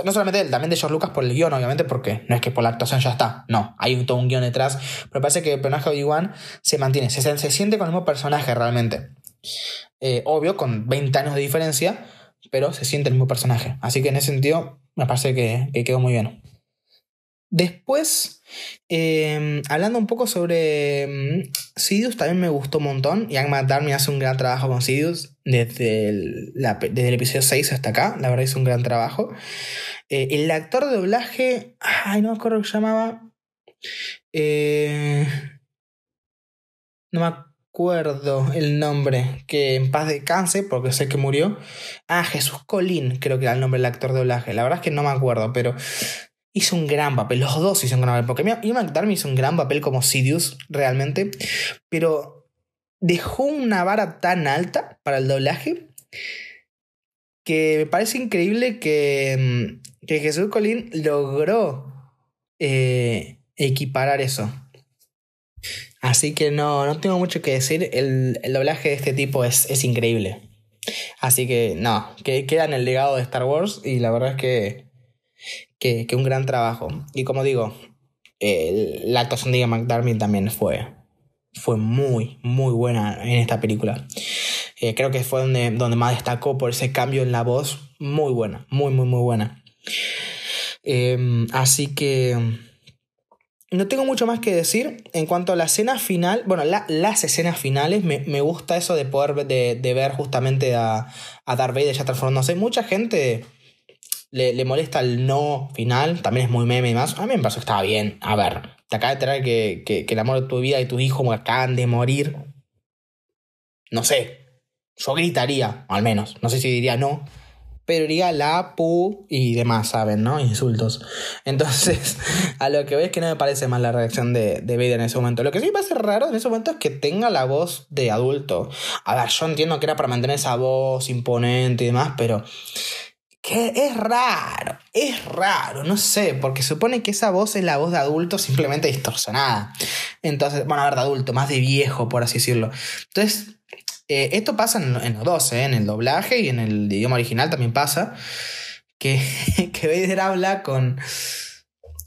no solamente él, también de George Lucas por el guion, obviamente, porque no es que por la actuación ya está, no, hay un, todo un guion detrás, pero parece que el personaje de Iwan se mantiene, se, se, siente con el mismo personaje realmente. Eh, obvio, con 20 años de diferencia, pero se siente el mismo personaje. Así que en ese sentido, me parece que, que quedó muy bien. Después, em, hablando un poco sobre um, Sidious, también me gustó un montón. Young McDermott hace un gran trabajo con Sidious desde el, desde el episodio 6 hasta acá. La verdad hizo un gran trabajo. Eh, el actor de doblaje, ay, no me acuerdo se llamaba. Eh, no me acuerdo el nombre, que en paz descanse, porque sé que murió. Ah, Jesús Colín, creo que era el nombre del actor de doblaje. La verdad es que no me acuerdo, pero hizo un gran papel. Los dos hicieron un gran papel. Porque Ian McDermott hizo un gran papel como Sidious, realmente. Pero dejó una vara tan alta para el doblaje que me parece increíble que, mm, que Jesús Colín logró eh, equiparar eso. Así que no, no tengo mucho que decir. El, el doblaje de este tipo es, es increíble. Así que no, que queda en el legado de Star Wars y la verdad es que que, un gran trabajo. Y como digo, la actuación de Ian McDermott también fue, fue muy, muy buena en esta película. Eh, creo que fue donde, donde más destacó por ese cambio en la voz. Muy buena, muy, muy, muy buena. Em, así que no tengo mucho más que decir en cuanto a la escena final. Bueno, las escenas finales, me, me, gusta eso de poder de, de ver justamente a, a Darth Vader ya transformándose. Mucha gente le, molesta el no final, también es muy meme y más. A mí me pasó que estaba bien. A ver, te acaba de tener que, que, el amor de tu vida y tus hijos acaban de morir. No sé. Yo gritaría, al menos. No sé si diría no. Pero diría la, pu y demás, ¿saben? ¿No? Insultos. Entonces, a lo que ves que no me parece mal la reacción de, de en ese momento. Lo que sí me parece raro en ese momento es que tenga la voz de adulto. A ver, yo entiendo que era para mantener esa voz imponente y demás, pero que es raro, es raro, no sé, porque supone que esa voz es la voz de adulto simplemente distorsionada. Entonces, bueno, a ver, de adulto, más de viejo, por así decirlo. Entonces, eh, esto pasa en, los dos, ¿eh? en el doblaje y en el idioma original también pasa, que, que Vader habla con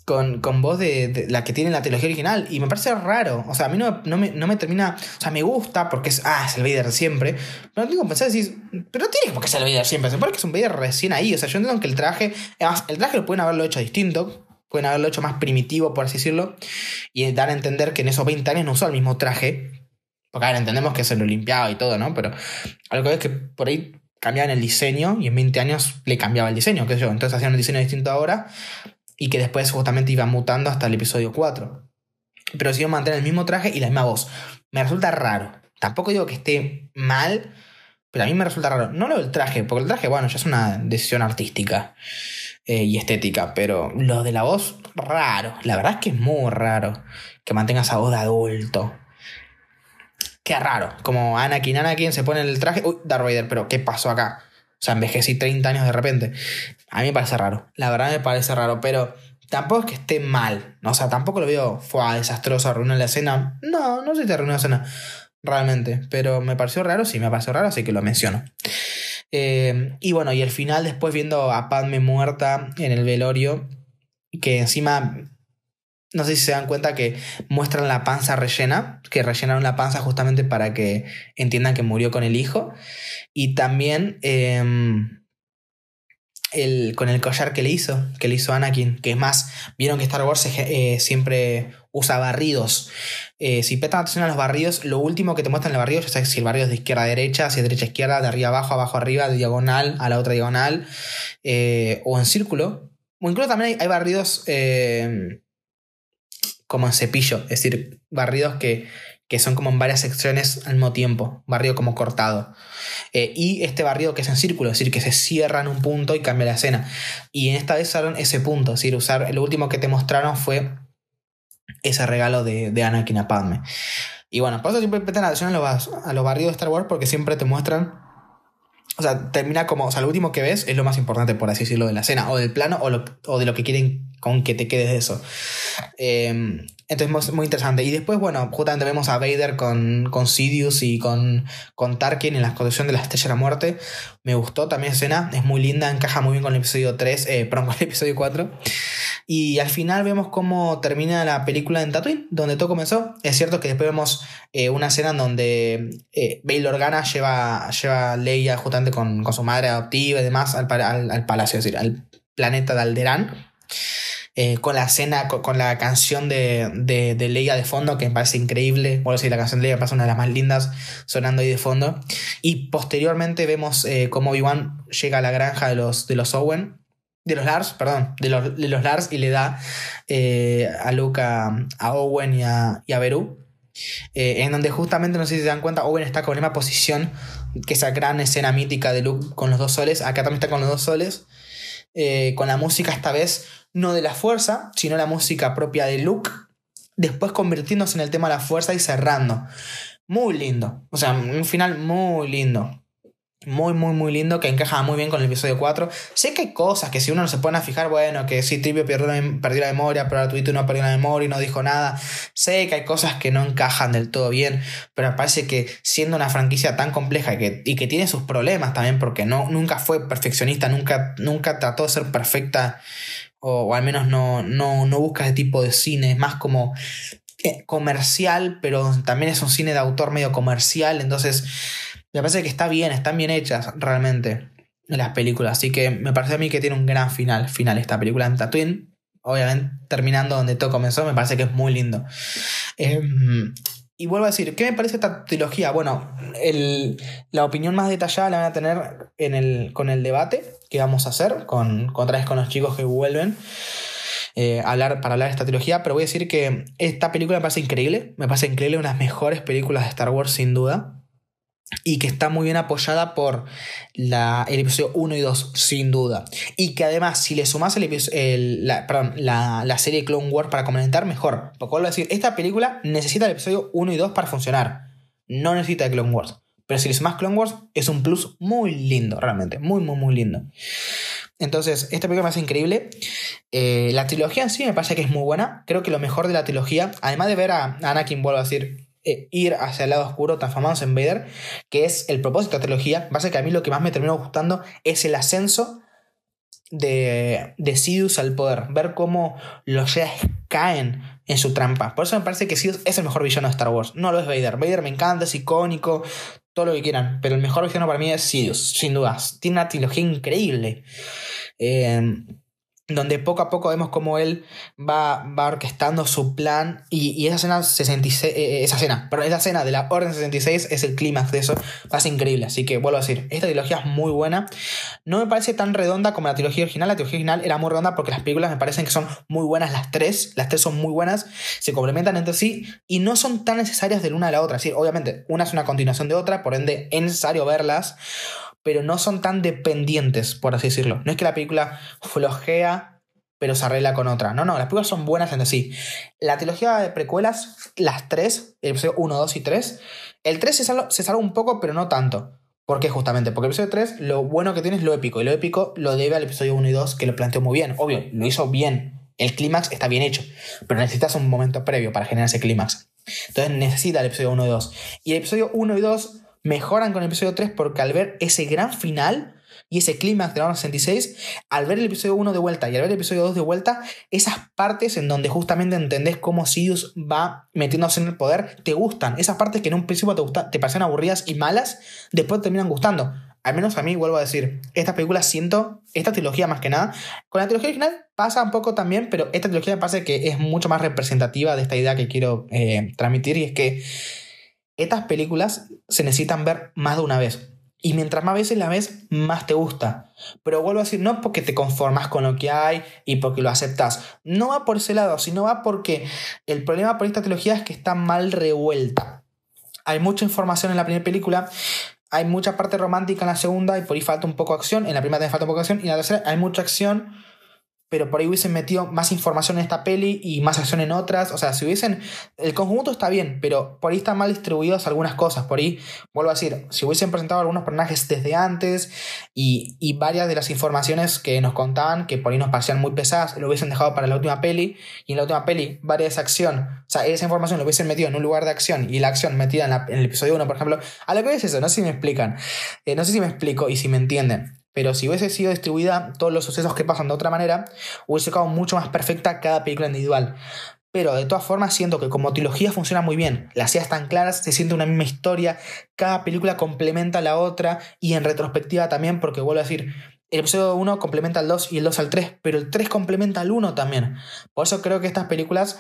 con, con voz de, la que tiene la trilogía original. Y me parece raro. O sea, a mí no, no, me, no me termina. O sea, me gusta porque es. Ah, es el Vader siempre. Pero tengo que pensar decir. Pero no tiene que ser el Vader siempre. Se supone que es un Vader recién ahí. O sea, yo entiendo que el traje. El traje lo pueden haberlo hecho distinto. Pueden haberlo hecho más primitivo, por así decirlo. Y dar a entender que en esos 20 años no usó el mismo traje. Porque, a ver, entendemos que se lo limpiaba y todo, ¿no? Pero algo es que por ahí cambiaban el diseño y en 20 años le cambiaba el diseño, qué sé yo. Entonces hacían un diseño distinto ahora y que después justamente iba mutando hasta el episodio 4. Pero siguió mantener el mismo traje y la misma voz. Me resulta raro. Tampoco digo que esté mal, pero a mí me resulta raro. No lo del traje, porque el traje, bueno, ya es una decisión artística eh, y estética, pero lo de la voz, raro. La verdad es que es muy raro que mantenga esa voz de adulto. Qué raro. Como Anakin, Anakin se pone el traje. Uy, Darth Vader, pero ¿qué pasó acá? O sea, envejecí 30 años de repente. A mí me parece raro. La verdad me parece raro, pero tampoco es que esté mal. O sea, tampoco lo veo, fue desastroso, arruinó la escena. No, no sé si te arruinó la escena. Realmente. Pero me pareció raro, sí, me pareció raro, así que lo menciono. Eh, y bueno, y el final, después viendo a Padme muerta en el velorio, que encima no sé si se dan cuenta que muestran la panza rellena, que rellenaron la panza justamente para que entiendan que murió con el hijo. Y también em, el, con el collar que le hizo, que le hizo Anakin, que es más, vieron que Star Wars eh, siempre usa barridos. Eh, si prestan atención a los barridos, lo último que te muestran en el barrido, ya sabes si el barrido es de izquierda a derecha, si es derecha a izquierda, de arriba abajo, abajo arriba, de diagonal a la otra diagonal, eh, o en círculo. O incluso también hay, hay barridos em, como en cepillo, es decir, barridos que, que son como en varias secciones al mismo tiempo, barrido como cortado. Eh, y este barrido que es en círculo, es decir, que se cierra en un punto y cambia la escena. Y en esta vez usaron ese punto, es decir, usar, lo último que te mostraron fue ese regalo de, de Anakin a. Y bueno, por eso siempre prestan atención a los, a los barrios de Star Wars porque siempre te muestran o sea, termina como, o sea, lo último que ves es lo más importante, por así decirlo, de la escena, o del plano, o, o de lo que quieren con que te quedes de eso. Eh, entonces, muy interesante. Y después, bueno, justamente vemos a Vader con, con Sidious y con, con Tarkin en la construcción de la Estrella de la Muerte. Me gustó también la escena, es muy linda, encaja muy bien con el episodio 3, eh, perdón, con el episodio 4. Y al final vemos cómo termina la película en Tatooine, donde todo comenzó. Es cierto que después vemos eh, una escena en donde eh, Bail Organa lleva, lleva a Leia justamente con, con, su madre adoptiva y demás al, al, al palacio, es decir, al planeta de Alderaan. Eh, con la escena, con, la canción de, de, de, Leia de fondo, que me parece increíble. Bueno, sí, la canción de Leia me parece una de las más lindas sonando ahí de fondo. Y posteriormente vemos eh, cómo Obi-Wan llega a la granja de los, de los Owen, de los Lars, perdón, de los, de los Lars y le da eh, a Luke, a, Owen y a, y a Beru. En donde justamente, no sé si se dan cuenta, Owen está con la misma posición que esa gran escena mítica de Luke con los dos soles. Acá también está con los dos soles. Eh, con la música esta vez no de la fuerza, sino la música propia de Luke, después convirtiéndose en el tema de la fuerza y cerrando. Muy lindo, o sea, un final muy lindo. Muy, muy, muy lindo, que encaja muy bien con el episodio 4. Sé que hay cosas que si uno no se pone a fijar, bueno, que si Tripio perdió, perdió la memoria, pero Arturito no perdió la memoria y no dijo nada. Sé que hay cosas que no encajan del todo bien, pero parece que siendo una franquicia tan compleja y que, y que tiene sus problemas también, porque no, nunca fue perfeccionista, nunca, nunca trató de ser perfecta, o, al menos no, no, no busca ese tipo de cine, es más como eh, comercial, pero también es un cine de autor medio comercial, entonces me parece que está bien, están bien hechas realmente las películas. Así que me parece a mí que tiene un gran final, final esta película en Tatooine. Obviamente, terminando donde todo comenzó, me parece que es muy lindo. Em, y vuelvo a decir, ¿qué me parece esta trilogía? Bueno, el, la opinión más detallada la van a tener en el, con el debate que vamos a hacer, con, otra vez con los chicos que vuelven. Eh, hablar, para hablar de esta trilogía, pero voy a decir que esta película me parece increíble, me parece increíble, una de las mejores películas de Star Wars sin duda y que está muy bien apoyada por la, el episodio 1 y 2, sin duda. Y que además, si le sumas el, el la, perdón, la, la, serie Clone Wars para comentar, mejor. Porque vuelvo a decir, esta película necesita el episodio 1 y 2 para funcionar. No necesita de Clone Wars. Pero si le sumas Clone Wars, es un plus muy lindo, realmente. Muy, muy, muy lindo. Entonces, esta película me hace increíble. Eh, la trilogía en sí me parece que es muy buena. Creo que lo mejor de la trilogía, además de ver a Anakin, vuelvo a decir, eh, ir hacia el lado oscuro transformándose en Vader, que es el propósito de la trilogía. Pasa que a mí lo que más me terminó gustando es el ascenso de, de Sidious al poder, ver cómo los Jedi caen en su trampa. Por eso me parece que Sidious es el mejor villano de Star Wars. No lo es Vader. Vader me encanta, es icónico, todo lo que quieran, pero el mejor villano para mí es Sidious, sin dudas. Tiene una trilogía increíble. Eh, donde poco a poco vemos cómo él va, va orquestando su plan y, y esa escena 66, eh, eh, esa escena, esa escena de la Orden 66 es el clímax de eso, va increíble, así que vuelvo a decir, esta trilogía es muy buena, no me parece tan redonda como la trilogía original, la trilogía original era muy redonda porque las películas me parecen que son muy buenas las tres, las tres son muy buenas, se complementan entre sí y no son tan necesarias de una a la otra, sí, obviamente una es una continuación de otra, por ende es necesario verlas, pero no son tan dependientes, por así decirlo. No es que la película flojea, pero se arregla con otra. No, no, las películas son buenas en sí. La trilogía de precuelas, las tres, el episodio 1, 2 y 3, el 3 se salva, se un poco, pero no tanto. ¿Por qué justamente? Porque el episodio 3 lo bueno que tiene es lo épico, y lo épico lo debe al episodio 1 y 2, que lo planteó muy bien. Obvio, lo hizo bien. El clímax está bien hecho, pero necesitas un momento previo para generar ese clímax. Entonces necesita el episodio 1 y 2. Y el episodio 1 y 2 mejoran con el episodio 3 porque al ver ese gran final y ese clímax de la 66, al ver el episodio 1 de vuelta y al ver el episodio 2 de vuelta, esas partes en donde justamente entendés cómo Sidious va metiéndose en el poder, te gustan. Esas partes que en un principio te, gusta, te aburridas y malas, después te terminan gustando. Al menos a mí, vuelvo a decir, esta película siento, esta trilogía más que nada, con la trilogía original pasa un poco también, pero esta trilogía me parece que es mucho más representativa de esta idea que quiero eh, transmitir y es que estas películas se necesitan ver más de una vez. Y mientras más veces la ves, más te gusta. Pero vuelvo a decir, no porque te conformas con lo que hay y porque lo aceptas. No va por ese lado, sino va porque el problema por esta trilogía es que está mal revuelta. Hay mucha información en la primera película, hay mucha parte romántica en la segunda y por ahí falta un poco de acción. En la primera también falta un poco de acción y en la tercera hay mucha acción pero por ahí hubiesen metido más información en esta peli y más acción en otras. O sea, si hubiesen. El conjunto está bien, pero por ahí están mal distribuidas algunas cosas. Por ahí, vuelvo a decir, si hubiesen presentado algunos personajes desde antes y, y varias de las informaciones que nos contaban, que por ahí nos parecían muy pesadas, lo hubiesen dejado para la última peli. Y en la última peli, varias acción. O sea, esa información lo hubiesen metido en un lugar de acción y la acción metida en, el episodio 1, por ejemplo. A lo que es eso, no sé si me explican. Eh, no sé si me explico y si me entienden. Pero si hubiese sido distribuida todos los sucesos que pasan de otra manera, hubiese quedado mucho más perfecta cada película individual. Pero de todas formas siento que como trilogía funciona muy bien. Las ideas están claras, se siente una misma historia, cada película complementa a la otra y en retrospectiva también, porque vuelvo a decir, el episodio 1 complementa al 2 y el 2 al 3, pero el 3 complementa al 1 también. Por eso creo que estas películas,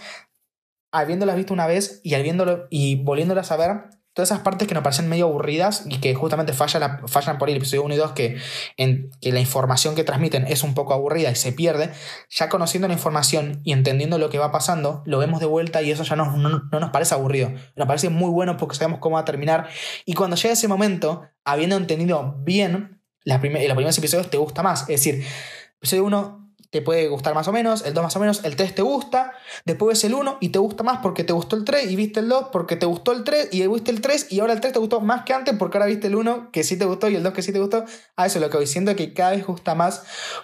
habiéndolas visto una vez y, habiéndolo, y volviéndolas a ver, todas esas partes que nos parecen medio aburridas y que justamente fallan, fallan por el episodio 1 y 2, que, en, que la información que transmiten es un poco aburrida y se pierde, ya conociendo la información y entendiendo lo que va pasando, lo vemos de vuelta y eso ya no, no, nos parece aburrido. Nos parece muy bueno porque sabemos cómo va a terminar. Y cuando llega ese momento, habiendo entendido bien los primeros episodios, te gusta más. Es decir, episodio 1 te puede gustar más o menos, el 2 más o menos, el 3 te gusta, después ves el 1 y te gusta más porque te gustó el 3 y viste el 2 porque te gustó el 3 y viste el 3 y ahora el 3 te gustó más que antes porque ahora viste el 1 que sí te gustó y el 2 que sí te gustó. A eso es lo que voy siento que cada vez gusta más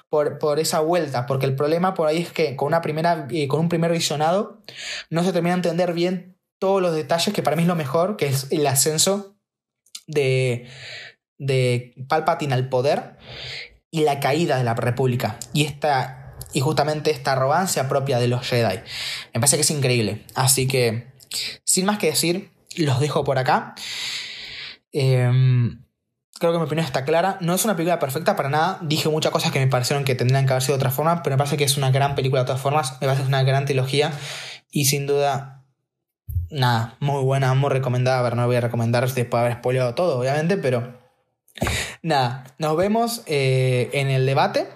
por, por esa vuelta, porque el problema por ahí es que con, una primera, eh, con un primer visionado no se termina de entender bien todos los detalles que para mí es lo mejor, que es el ascenso de, de Palpatine al poder y la caída de la República. Y esta y justamente esta arrogancia propia de los Jedi. Me parece que es increíble. Así que, sin más que decir, los dejo por acá. Em, creo que mi opinión está clara. No es una película perfecta para nada. Dije muchas cosas que me parecieron que tendrían que haber sido de otra forma, pero me parece que es una gran película de todas formas. Me parece que es una gran trilogía. Y sin duda, nada, muy buena, muy recomendada. A ver, no voy a recomendar después de haber spoileado todo, obviamente, pero Nada, nos vemos eh, en el debate.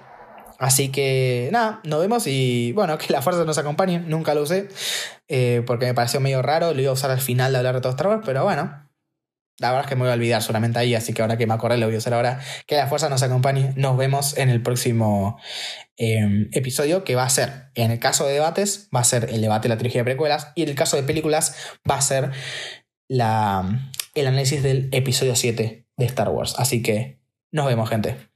Así que nada, nos vemos y bueno, que la fuerza nos acompañe. Nunca lo usé eh, porque me pareció medio raro. Lo iba a usar al final de hablar de todos Star pero bueno. La verdad es que me voy a olvidar solamente ahí, así que ahora que me acordé lo voy a usar ahora. Que la fuerza nos acompañe. Nos vemos en el próximo em, episodio que va a ser, en el caso de debates, va a ser el debate de la trilogía de precuelas y en el caso de películas va a ser la, el análisis del episodio 7 de Star Wars. Así que nos vemos, gente.